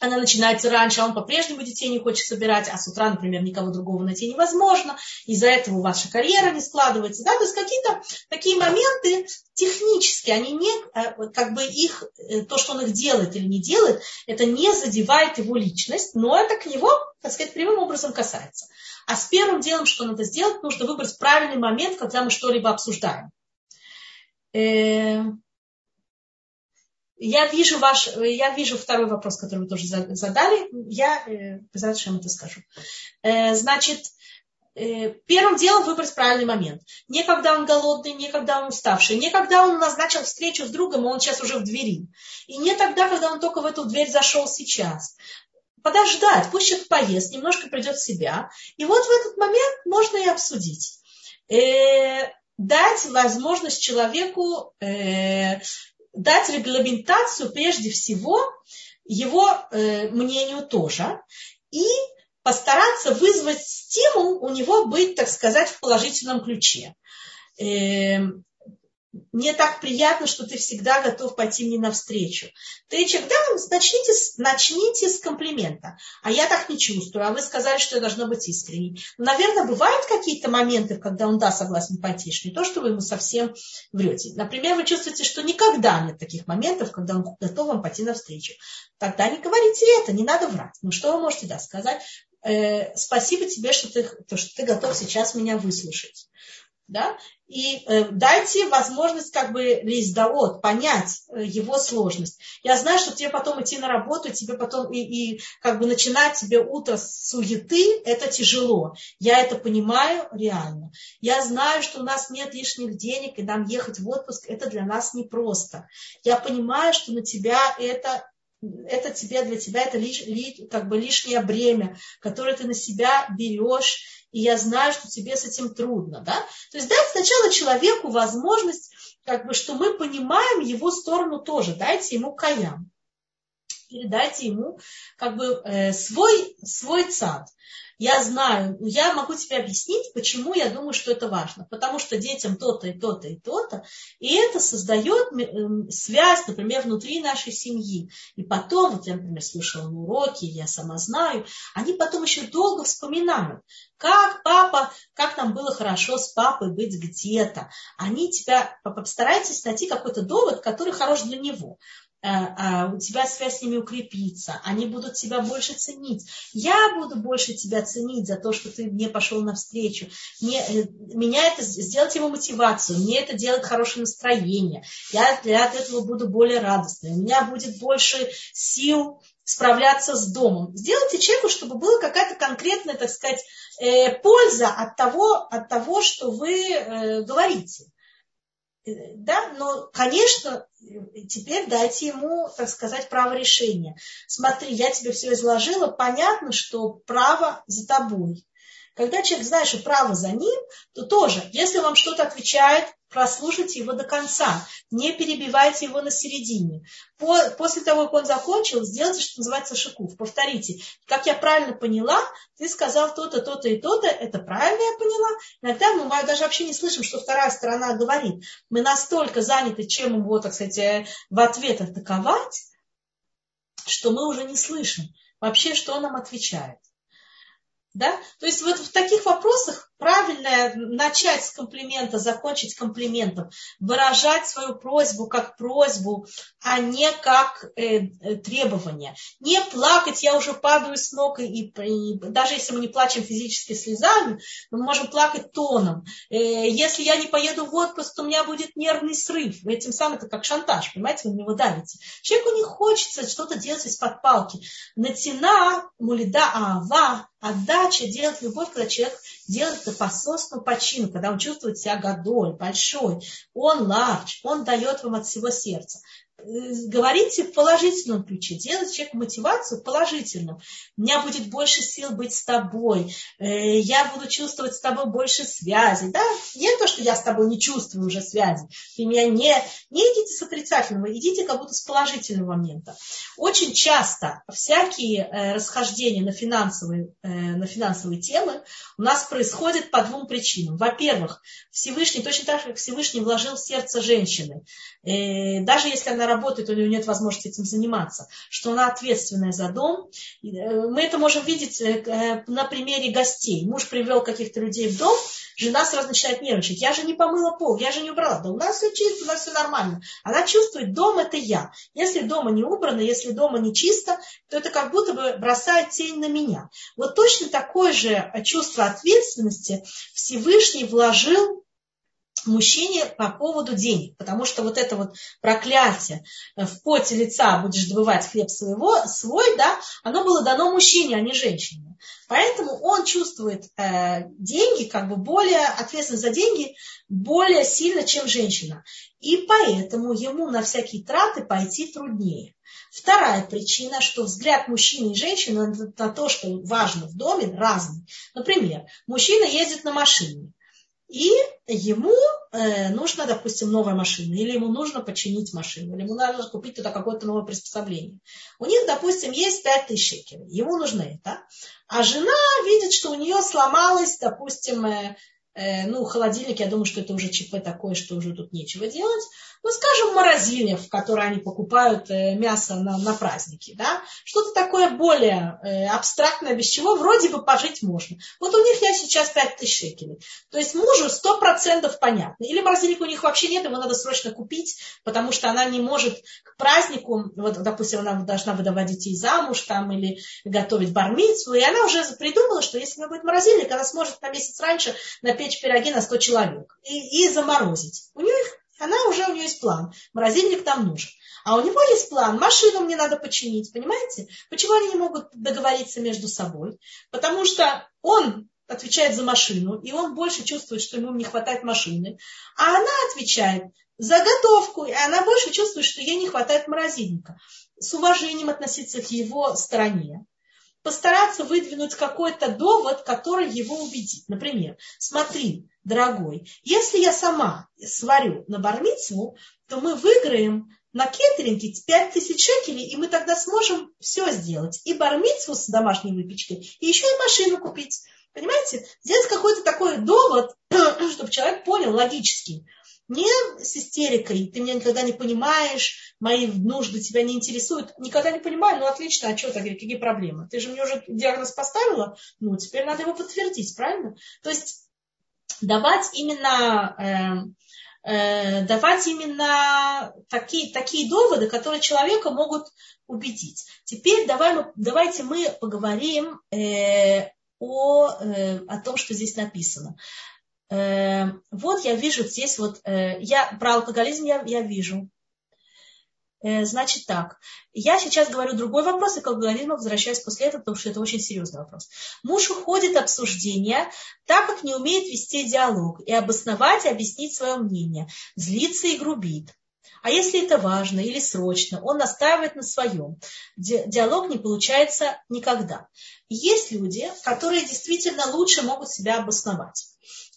она начинается раньше, а он по-прежнему детей не хочет собирать, а с утра, например, никого другого найти невозможно, из-за этого ваша карьера не складывается. Да? То есть какие-то такие моменты технические, они не, э, как бы их, э, то, что он их делает или не делает, это не задевает его личность, но это к него, так сказать, прямым образом касается. А с первым делом, что надо сделать, нужно выбрать правильный момент, когда мы что-либо обсуждаем. Э, я вижу ваш, я вижу второй вопрос, который вы тоже задали. Я э, безразлично это скажу. Э, значит, первым делом выбрать правильный момент. Не когда он голодный, не когда он уставший, не когда он назначил встречу с другом, и он сейчас уже в двери. И не тогда, когда он только в эту дверь зашел сейчас. Подождать, пусть человек поест, немножко придет в себя. И вот в этот момент можно и обсудить дать возможность человеку, э, дать регламентацию прежде всего его э, мнению тоже и постараться вызвать стимул у него быть, так сказать, в положительном ключе. Э, мне так приятно, что ты всегда готов пойти мне навстречу. Ты человек, да, начните, начните с комплимента. А я так не чувствую, а вы сказали, что я должна быть искренней. Наверное, бывают какие-то моменты, когда он, да, согласен пойти, не то, что вы ему совсем врете. Например, вы чувствуете, что никогда нет таких моментов, когда он готов вам пойти навстречу. Тогда не говорите это, не надо врать. Ну, что вы можете, да, сказать? э, спасибо тебе, что ты, то, что ты готов сейчас меня выслушать. Да? И э, дайте возможность как бы лиздаот, понять э, его сложность. Я знаю, что тебе потом идти на работу, тебе потом и, и как бы начинать тебе утро с суеты, это тяжело. Я это понимаю реально. Я знаю, что у нас нет лишних денег, и нам ехать в отпуск, это для нас непросто. Я понимаю, что на тебя это это тебе, для тебя это лиш, ли, как бы лишнее бремя, которое ты на себя берешь, и я знаю, что тебе с этим трудно. Да? То есть дать сначала человеку возможность, как бы, что мы понимаем его сторону тоже, дайте ему каям передайте ему как бы э, свой, свой цад я знаю, я могу тебе объяснить, почему я думаю, что это важно. Потому что детям то-то и то-то и то-то. И это создает эм, связь, например, внутри нашей семьи. И потом, вот я, например, слушала уроки, я сама знаю, они потом еще долго вспоминают, как папа, как нам было хорошо с папой быть где-то. Они тебя, постарайтесь найти какой-то довод, который хорош для него. Э, а, у тебя связь с ними укрепится, они будут тебя больше ценить. Я буду больше тебя ценить за то, что ты мне пошел навстречу. Мне, э, меня это сделать ему мотивацию, мне это делает хорошее настроение. Я для этого буду более радостной. У меня будет больше сил справляться с домом. Сделайте человеку, чтобы была какая-то конкретная, так сказать, э, польза от того, от того, что вы говорите. Да, но, конечно, теперь дайте ему, так сказать, право решения. Смотри, я тебе все изложила, понятно, что право за тобой. Когда человек знает, что право за ним, то тоже, если вам что-то отвечает, прослушайте его до конца, не перебивайте его на середине. после того, как он закончил, сделайте, что называется, шикув. Повторите, как я правильно поняла, ты сказал то-то, то-то и то-то, это правильно я поняла. Иногда мы даже вообще не слышим, что вторая сторона говорит. Мы настолько заняты, чем его, так сказать, э, в ответ атаковать, что мы уже не слышим вообще, что он нам отвечает. Да? То есть вот в таких вопросах правильно начать с комплимента, закончить комплиментом, выражать свою просьбу как просьбу, а не как э, э, требование. Не плакать, я уже падаю с ног, и, и даже если мы не плачем физически слезами, мы можем плакать тоном. Э, если я не поеду в отпуск, то у меня будет нервный срыв. Этим самым это как шантаж, понимаете, вы на него давите. Человеку не хочется что-то делать из-под палки. Натина, мулида, ава, отдача, делать любовь, когда человек делает это по собственному почину, когда он чувствует себя годой, большой, он ларч, он дает вам от всего сердца. Э, говорите в положительном ключе, делайте человеку мотивацию положительным. У меня будет больше сил быть с тобой, э, я буду чувствовать с тобой больше связи. Да? Не то, что я с тобой не чувствую уже связи. Ты меня не, не идите с отрицательного, идите как будто с положительного момента. Очень часто всякие э, расхождения на финансовые, на финансовые темы у нас происходят по двум причинам. Во-первых, Всевышний, точно так же, как Всевышний вложил в сердце женщины, даже если она работает, у нее нет возможности этим заниматься, что она ответственная за дом. Э, мы это можем видеть э, э, на примере гостей. Муж привел каких-то людей в дом, жена сразу начинает нервничать. Я же не помыла пол, я же не убрала. Да у нас все чисто, у нас все нормально. Она чувствует, дом это я. Если дома не убрано, если дома не чисто, то это как будто бы бросает тень на меня. Вот точно такое же чувство ответственности Всевышний вложил мужчине по поводу денег, потому что вот это вот проклятие э, в поте лица будешь добывать хлеб своего, свой, да, оно было дано мужчине, а не женщине. Поэтому он чувствует э, деньги, как бы более ответственность за деньги более сильно, чем женщина. И поэтому ему на всякие траты пойти труднее. Вторая причина, что взгляд мужчины и женщины на, на то, что важно в доме, разный. Например, мужчина ездит на машине и ему э, нужно, допустим, новая машина, или ему нужно починить машину, или ему нужно купить туда какое-то новое приспособление. У них, допустим, есть 5 тысяч шекелей, ему нужно это. А жена видит, что у нее сломалась, допустим, э, ну, холодильник, я думаю, что это уже ЧП такое, что уже тут нечего делать ну, скажем, морозильня, в которой они покупают э, мясо на, на праздники, да, что-то такое более э, абстрактное, без чего вроде бы пожить можно. Вот у них я сейчас 5 тысяч шекелей. То есть мужу 100% понятно. Или морозильника у них вообще нет, его надо срочно купить, потому что она не может к празднику, вот, допустим, она должна выдавать детей замуж там, или готовить бармицу, и она уже придумала, что если у нее будет морозильник, она сможет на месяц раньше напечь пироги на 100 человек и, и заморозить. У нее их она уже, у нее есть план. Морозильник там нужен. А у него есть план. Машину мне надо починить. Понимаете? Почему они не могут договориться между собой? Потому что он отвечает за машину, и он больше чувствует, что ему не хватает машины. А она отвечает за готовку, и она больше чувствует, что ей не хватает морозильника. С уважением относиться к его стороне постараться выдвинуть какой-то довод, который его убедит. Например, смотри, дорогой, если я сама сварю на бармицу, то мы выиграем на кеттеринге 5 тысяч шекелей, и мы тогда сможем все сделать. И бармицу с домашней выпечкой, и еще и машину купить. Понимаете? Сделать какой-то такой довод, чтобы человек понял логически, не с истерикой, ты меня никогда не понимаешь, мои нужды тебя не интересуют. Никогда не понимаю, ну отлично, а что тогда, какие проблемы? Ты же мне уже диагноз поставила, ну теперь надо его подтвердить, правильно? То есть давать именно, э, э, давать именно такие, такие доводы, которые человека могут убедить. Теперь давай давайте мы поговорим э, о, э, о том, что здесь написано. Э, вот я вижу здесь вот, э, я про алкоголизм я, я вижу. Э, значит так, я сейчас говорю другой вопрос, и к алкоголизму возвращаюсь после этого, потому что это очень серьезный вопрос. Муж уходит обсуждения, так как не умеет вести диалог и обосновать, и объяснить свое мнение, злится и грубит. А если это важно или срочно, он настаивает на своем. Диалог не получается никогда. Есть люди, которые действительно лучше могут себя обосновать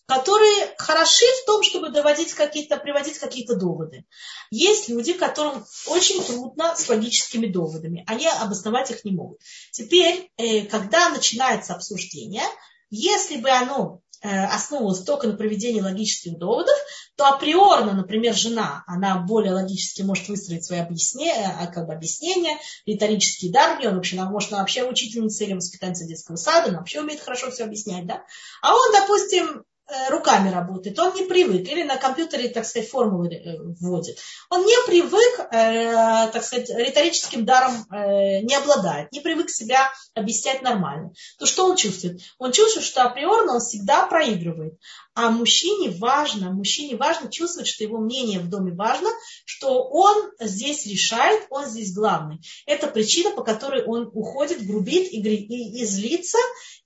которые хороши в том, чтобы доводить какие-то, приводить какие-то доводы. Есть люди, которым очень трудно с логическими доводами. Они обосновать их не могут. Теперь, э, когда начинается обсуждение, если бы оно э, основывалось только на проведении логических доводов, то априорно, например, жена, она более логически может выстроить свои объяснения, э, как бы объяснения, риторический дар, он вообще, она, может, она вообще учительница или воспитательница детского сада, она вообще умеет хорошо все объяснять, да? А он, допустим, руками работает, он не привык, или на компьютере, так сказать, формулы э, вводит. Он не привык, э, так сказать, риторическим даром э, не обладает, не привык себя объяснять нормально. То что он чувствует? Он чувствует, что априорно он всегда проигрывает. А мужчине важно, мужчине важно чувствовать, что его мнение в доме важно, что он здесь решает, он здесь главный. Это причина, по которой он уходит, грубит и, и, и злится,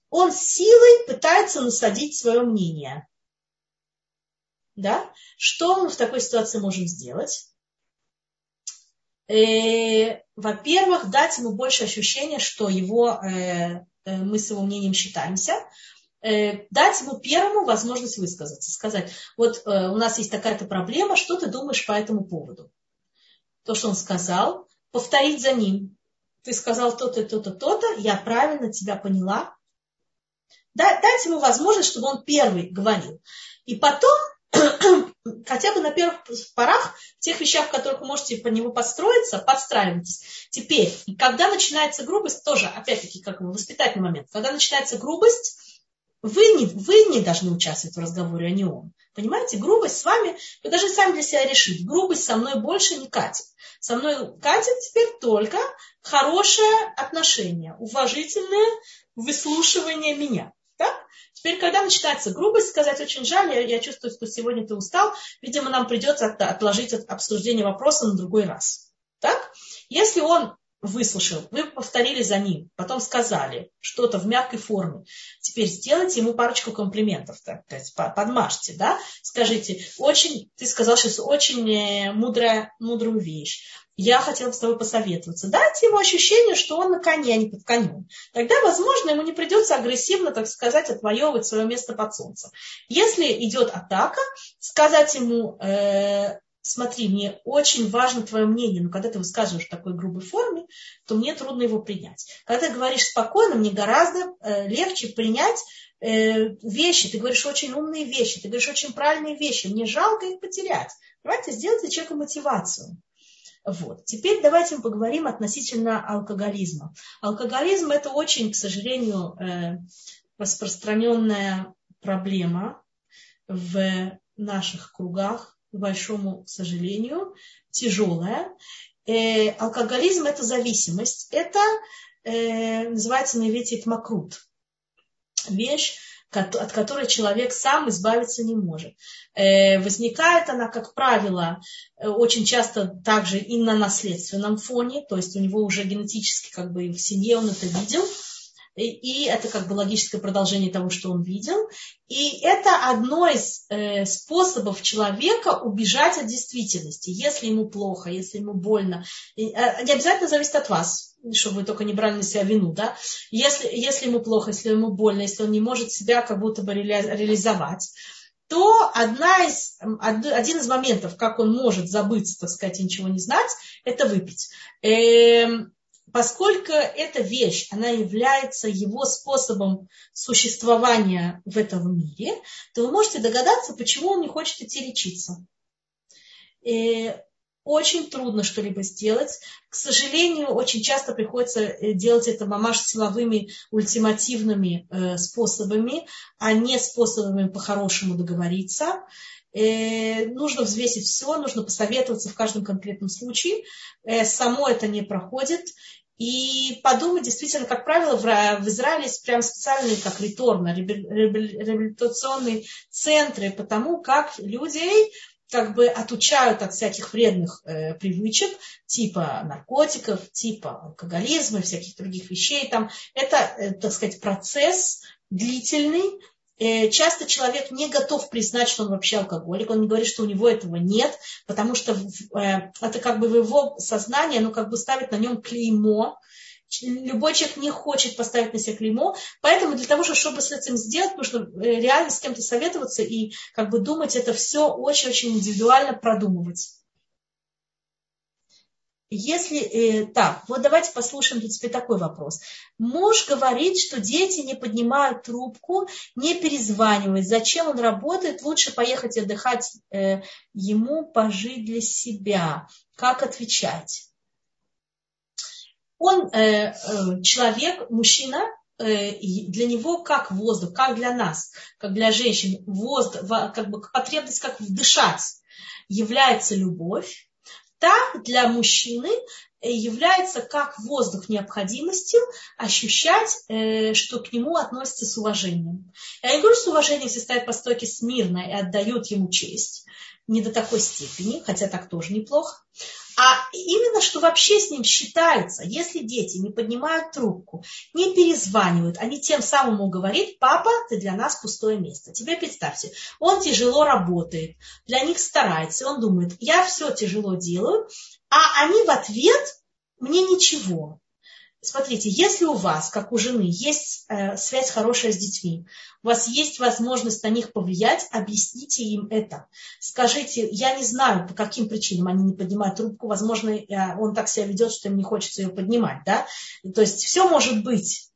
он силой пытается насадить свое мнение. Да? Что мы в такой ситуации можем сделать? Э, во-первых, дать ему больше ощущения, что его, э, э, мы с его мнением считаемся. Э, дать ему первому возможность высказаться. Сказать, вот э, у нас есть такая-то проблема, что ты думаешь по этому поводу? То, что он сказал, повторить за ним. Ты сказал то-то, то-то, то-то, я правильно тебя поняла, дать ему возможность, чтобы он первый говорил. И потом, хотя бы на первых порах, в тех вещах, в которых вы можете по нему подстроиться, подстраивайтесь. Теперь, когда начинается грубость, тоже, опять-таки, как воспитательный момент, когда начинается грубость, вы не, вы не должны участвовать в разговоре, а не он. Понимаете, грубость с вами, вы должны сами для себя решить, грубость со мной больше не катит. Со мной катит теперь только хорошее отношение, уважительное выслушивание меня. Теперь, когда начинается грубость, сказать очень жаль, я, я чувствую, что сегодня ты устал, видимо, нам придется отложить обсуждение вопроса на другой раз. Так? Если он выслушал, вы повторили за ним, потом сказали что-то в мягкой форме. Теперь сделайте ему парочку комплиментов, так сказать, подмажьте, да? Скажите, очень, ты сказал сейчас очень э, мудрая, мудрую вещь я хотела бы с тобой посоветоваться. Дайте ему ощущение, что он на коне, а не под конем. Тогда, возможно, ему не придется агрессивно, так сказать, отвоевывать свое место под солнцем. Если идет атака, сказать ему, э, смотри, мне очень важно твое мнение, но когда ты высказываешь в такой грубой форме, то мне трудно его принять. Когда ты говоришь спокойно, мне гораздо э, легче принять э, вещи, ты говоришь очень умные вещи, ты говоришь очень правильные вещи, мне жалко их потерять. Давайте сделать для человека мотивацию. Вот. Теперь давайте поговорим относительно алкоголизма. Алкоголизм это очень, к сожалению, э, распространенная проблема в наших кругах, к большому сожалению, тяжелая. Э, алкоголизм это зависимость. Это э, называется на иврите макрут. Вещь, от которой человек сам избавиться не может. Э, возникает она, как правило, э, очень часто также и на наследственном фоне, то есть у него уже генетически как бы в семье он это видел, и это как бы логическое продолжение того, что он видел. И это одно из э, способов человека убежать от действительности. Если ему плохо, если ему больно, не обязательно зависит от вас чтобы вы только не брали на себя вину, да, если, если ему плохо, если ему больно, если он не может себя как будто бы реализовать, то одна из, один из моментов, как он может забыться, так сказать, и ничего не знать, это выпить. Эм, поскольку эта вещь, она является его способом существования в этом мире, то вы можете догадаться, почему он не хочет идти лечиться. Э, очень трудно что-либо сделать. К сожалению, очень часто приходится э, делать это мамаш силовыми ультимативными э, способами, а не способами по-хорошему договориться. Э, нужно взвесить все, нужно посоветоваться в каждом конкретном случае. Само это не проходит. И подумать, действительно, как правило, в, Израиле есть прям специальные, как реторно, реабилитационные центры по тому, как людей как бы отучают от всяких вредных э, привычек, типа наркотиков, типа алкоголизма и всяких других вещей. Там это, э, так сказать, процесс длительный. Э, часто человек не готов признать, что он вообще алкоголик, он говорит, что у него этого нет, потому что э, это как бы в его сознании, оно как бы ставит на нем клеймо, любой человек не хочет поставить на себя клеймо, поэтому для того, чтобы с этим сделать, нужно э, реально с кем-то советоваться и как бы думать это все очень-очень индивидуально продумывать. Если э, так, вот давайте послушаем для тебя такой вопрос. Муж говорит, что дети не поднимают трубку, не перезванивают. Зачем он работает? Лучше поехать отдыхать э, ему, пожить для себя. Как отвечать? Он э, э, человек, мужчина, э, для него как воздух, как для нас, как для женщин, воздух, как бы потребность как дышать является любовь, так для мужчины является как воздух необходимостью ощущать, что к нему относятся с уважением. Я не говорю, что уважение все стоят по стойке смирно и отдают ему честь, не до такой степени, хотя так тоже неплохо а именно, что вообще с ним считаются, если дети не поднимают трубку, не перезванивают, они тем самым ему говорят, папа, ты для нас пустое место. Тебе представьте, он тяжело работает, для них старается, он думает, я все тяжело делаю, а они в ответ мне ничего. Смотрите, если у вас, как у жены, есть э, связь хорошая с детьми, у вас есть возможность на них повлиять, объясните им это. Скажите, я не знаю, по каким причинам они не поднимают трубку, возможно, э, он так себя ведет, что им не хочется ее поднимать, да? То есть все может быть.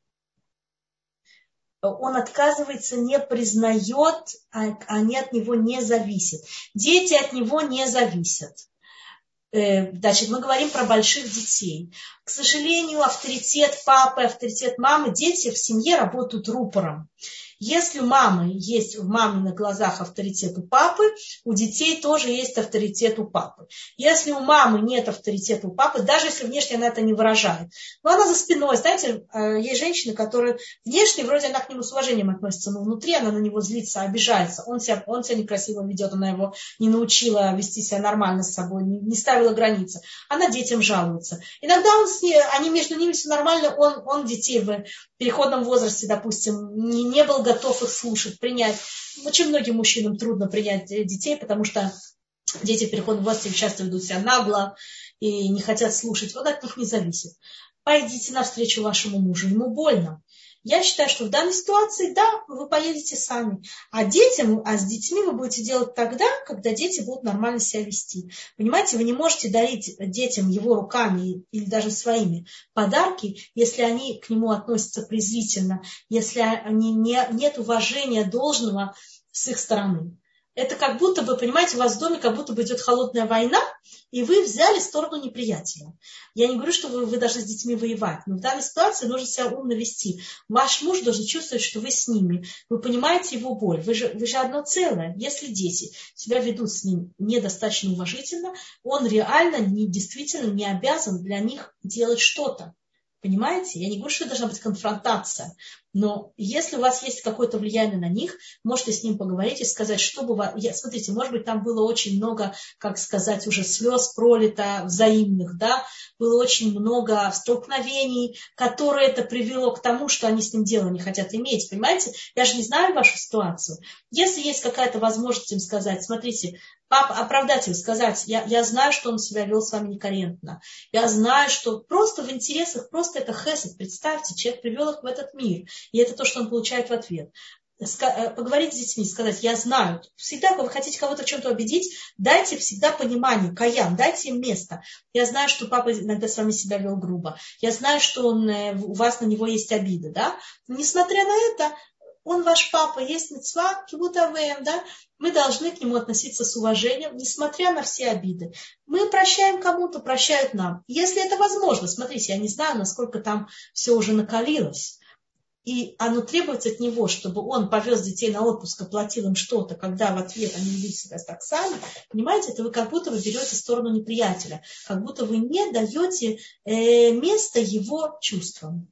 Он отказывается, не признает, а они от него не зависят. Дети от него не зависят. Э, значит, мы говорим про больших детей. К сожалению, авторитет папы, авторитет мамы, дети в семье работают рупором. Если у мамы есть в маминых глазах авторитет у папы, у детей тоже есть авторитет у папы. Если у мамы нет авторитета у папы, даже если внешне она это не выражает, но она за спиной, знаете, э, есть женщины, которые внешне вроде она к нему с уважением относится, но внутри она на него злится, обижается. Он себя, он себя некрасиво ведет, она его не научила вести себя нормально с собой, не, не ставила границы. Она детям жалуется. Иногда он с ней, они между ними все нормально, он, он детей в переходном возрасте, допустим, не, не был готов их слушать, принять. Очень многим мужчинам трудно принять детей, потому что дети в переходном возрасте часто ведут себя нагло и не хотят слушать. Вот от них не зависит. Пойдите навстречу вашему мужу, ему больно. Я считаю, что в данной ситуации, да, вы поедете сами. А детям, а с детьми вы будете делать тогда, когда дети будут нормально себя вести. Понимаете, вы не можете дарить детям его руками или даже своими подарки, если они к нему относятся презрительно, если они не, нет уважения должного с их стороны это как будто бы, понимаете, у вас в доме как будто бы идет холодная война, и вы взяли сторону неприятеля. Я не говорю, что вы, вы должны с детьми воевать, но в данной ситуации нужно себя умно вести. Ваш муж должен чувствовать, что вы с ними, вы понимаете его боль, вы же, вы же одно целое. Если дети себя ведут с ним недостаточно уважительно, он реально не, действительно не обязан для них делать что-то. Понимаете? Я не говорю, что должна быть конфронтация, но если у вас есть какое-то влияние на них, можете с ним поговорить и сказать, что бывает. Я, смотрите, может быть, там было очень много, как сказать, уже слез пролито взаимных, да, было очень много столкновений, которые это привело к тому, что они с ним дело не хотят иметь. Понимаете? Я же не знаю вашу ситуацию. Если есть какая-то возможность им сказать, смотрите, папа, оправдать их, сказать, я, я знаю, что он себя вел с вами некорректно. Я знаю, что просто в интересах, просто это хесед. Представьте, человек привел их в этот мир. И это то, что он получает в ответ э, поговорить с детьми, сказать, я знаю, всегда, вы хотите кого-то в чем-то убедить, дайте всегда понимание, каям, дайте им место. Я знаю, что папа иногда с вами себя вел грубо. Я знаю, что он, э, у вас на него есть обида, да. Несмотря на это, он ваш папа, есть мецва, кибутавеем, да, мы должны к нему относиться с уважением, несмотря на все обиды. Мы прощаем кому-то, прощают нам. Если это возможно, смотрите, я не знаю, насколько там все уже накалилось. И оно требуется от него, чтобы он повез детей на отпуск, оплатил им что-то, когда в ответ они ведут себя так сами. Понимаете, это вы как будто вы берете сторону неприятеля, как будто вы не даете э, место его чувствам.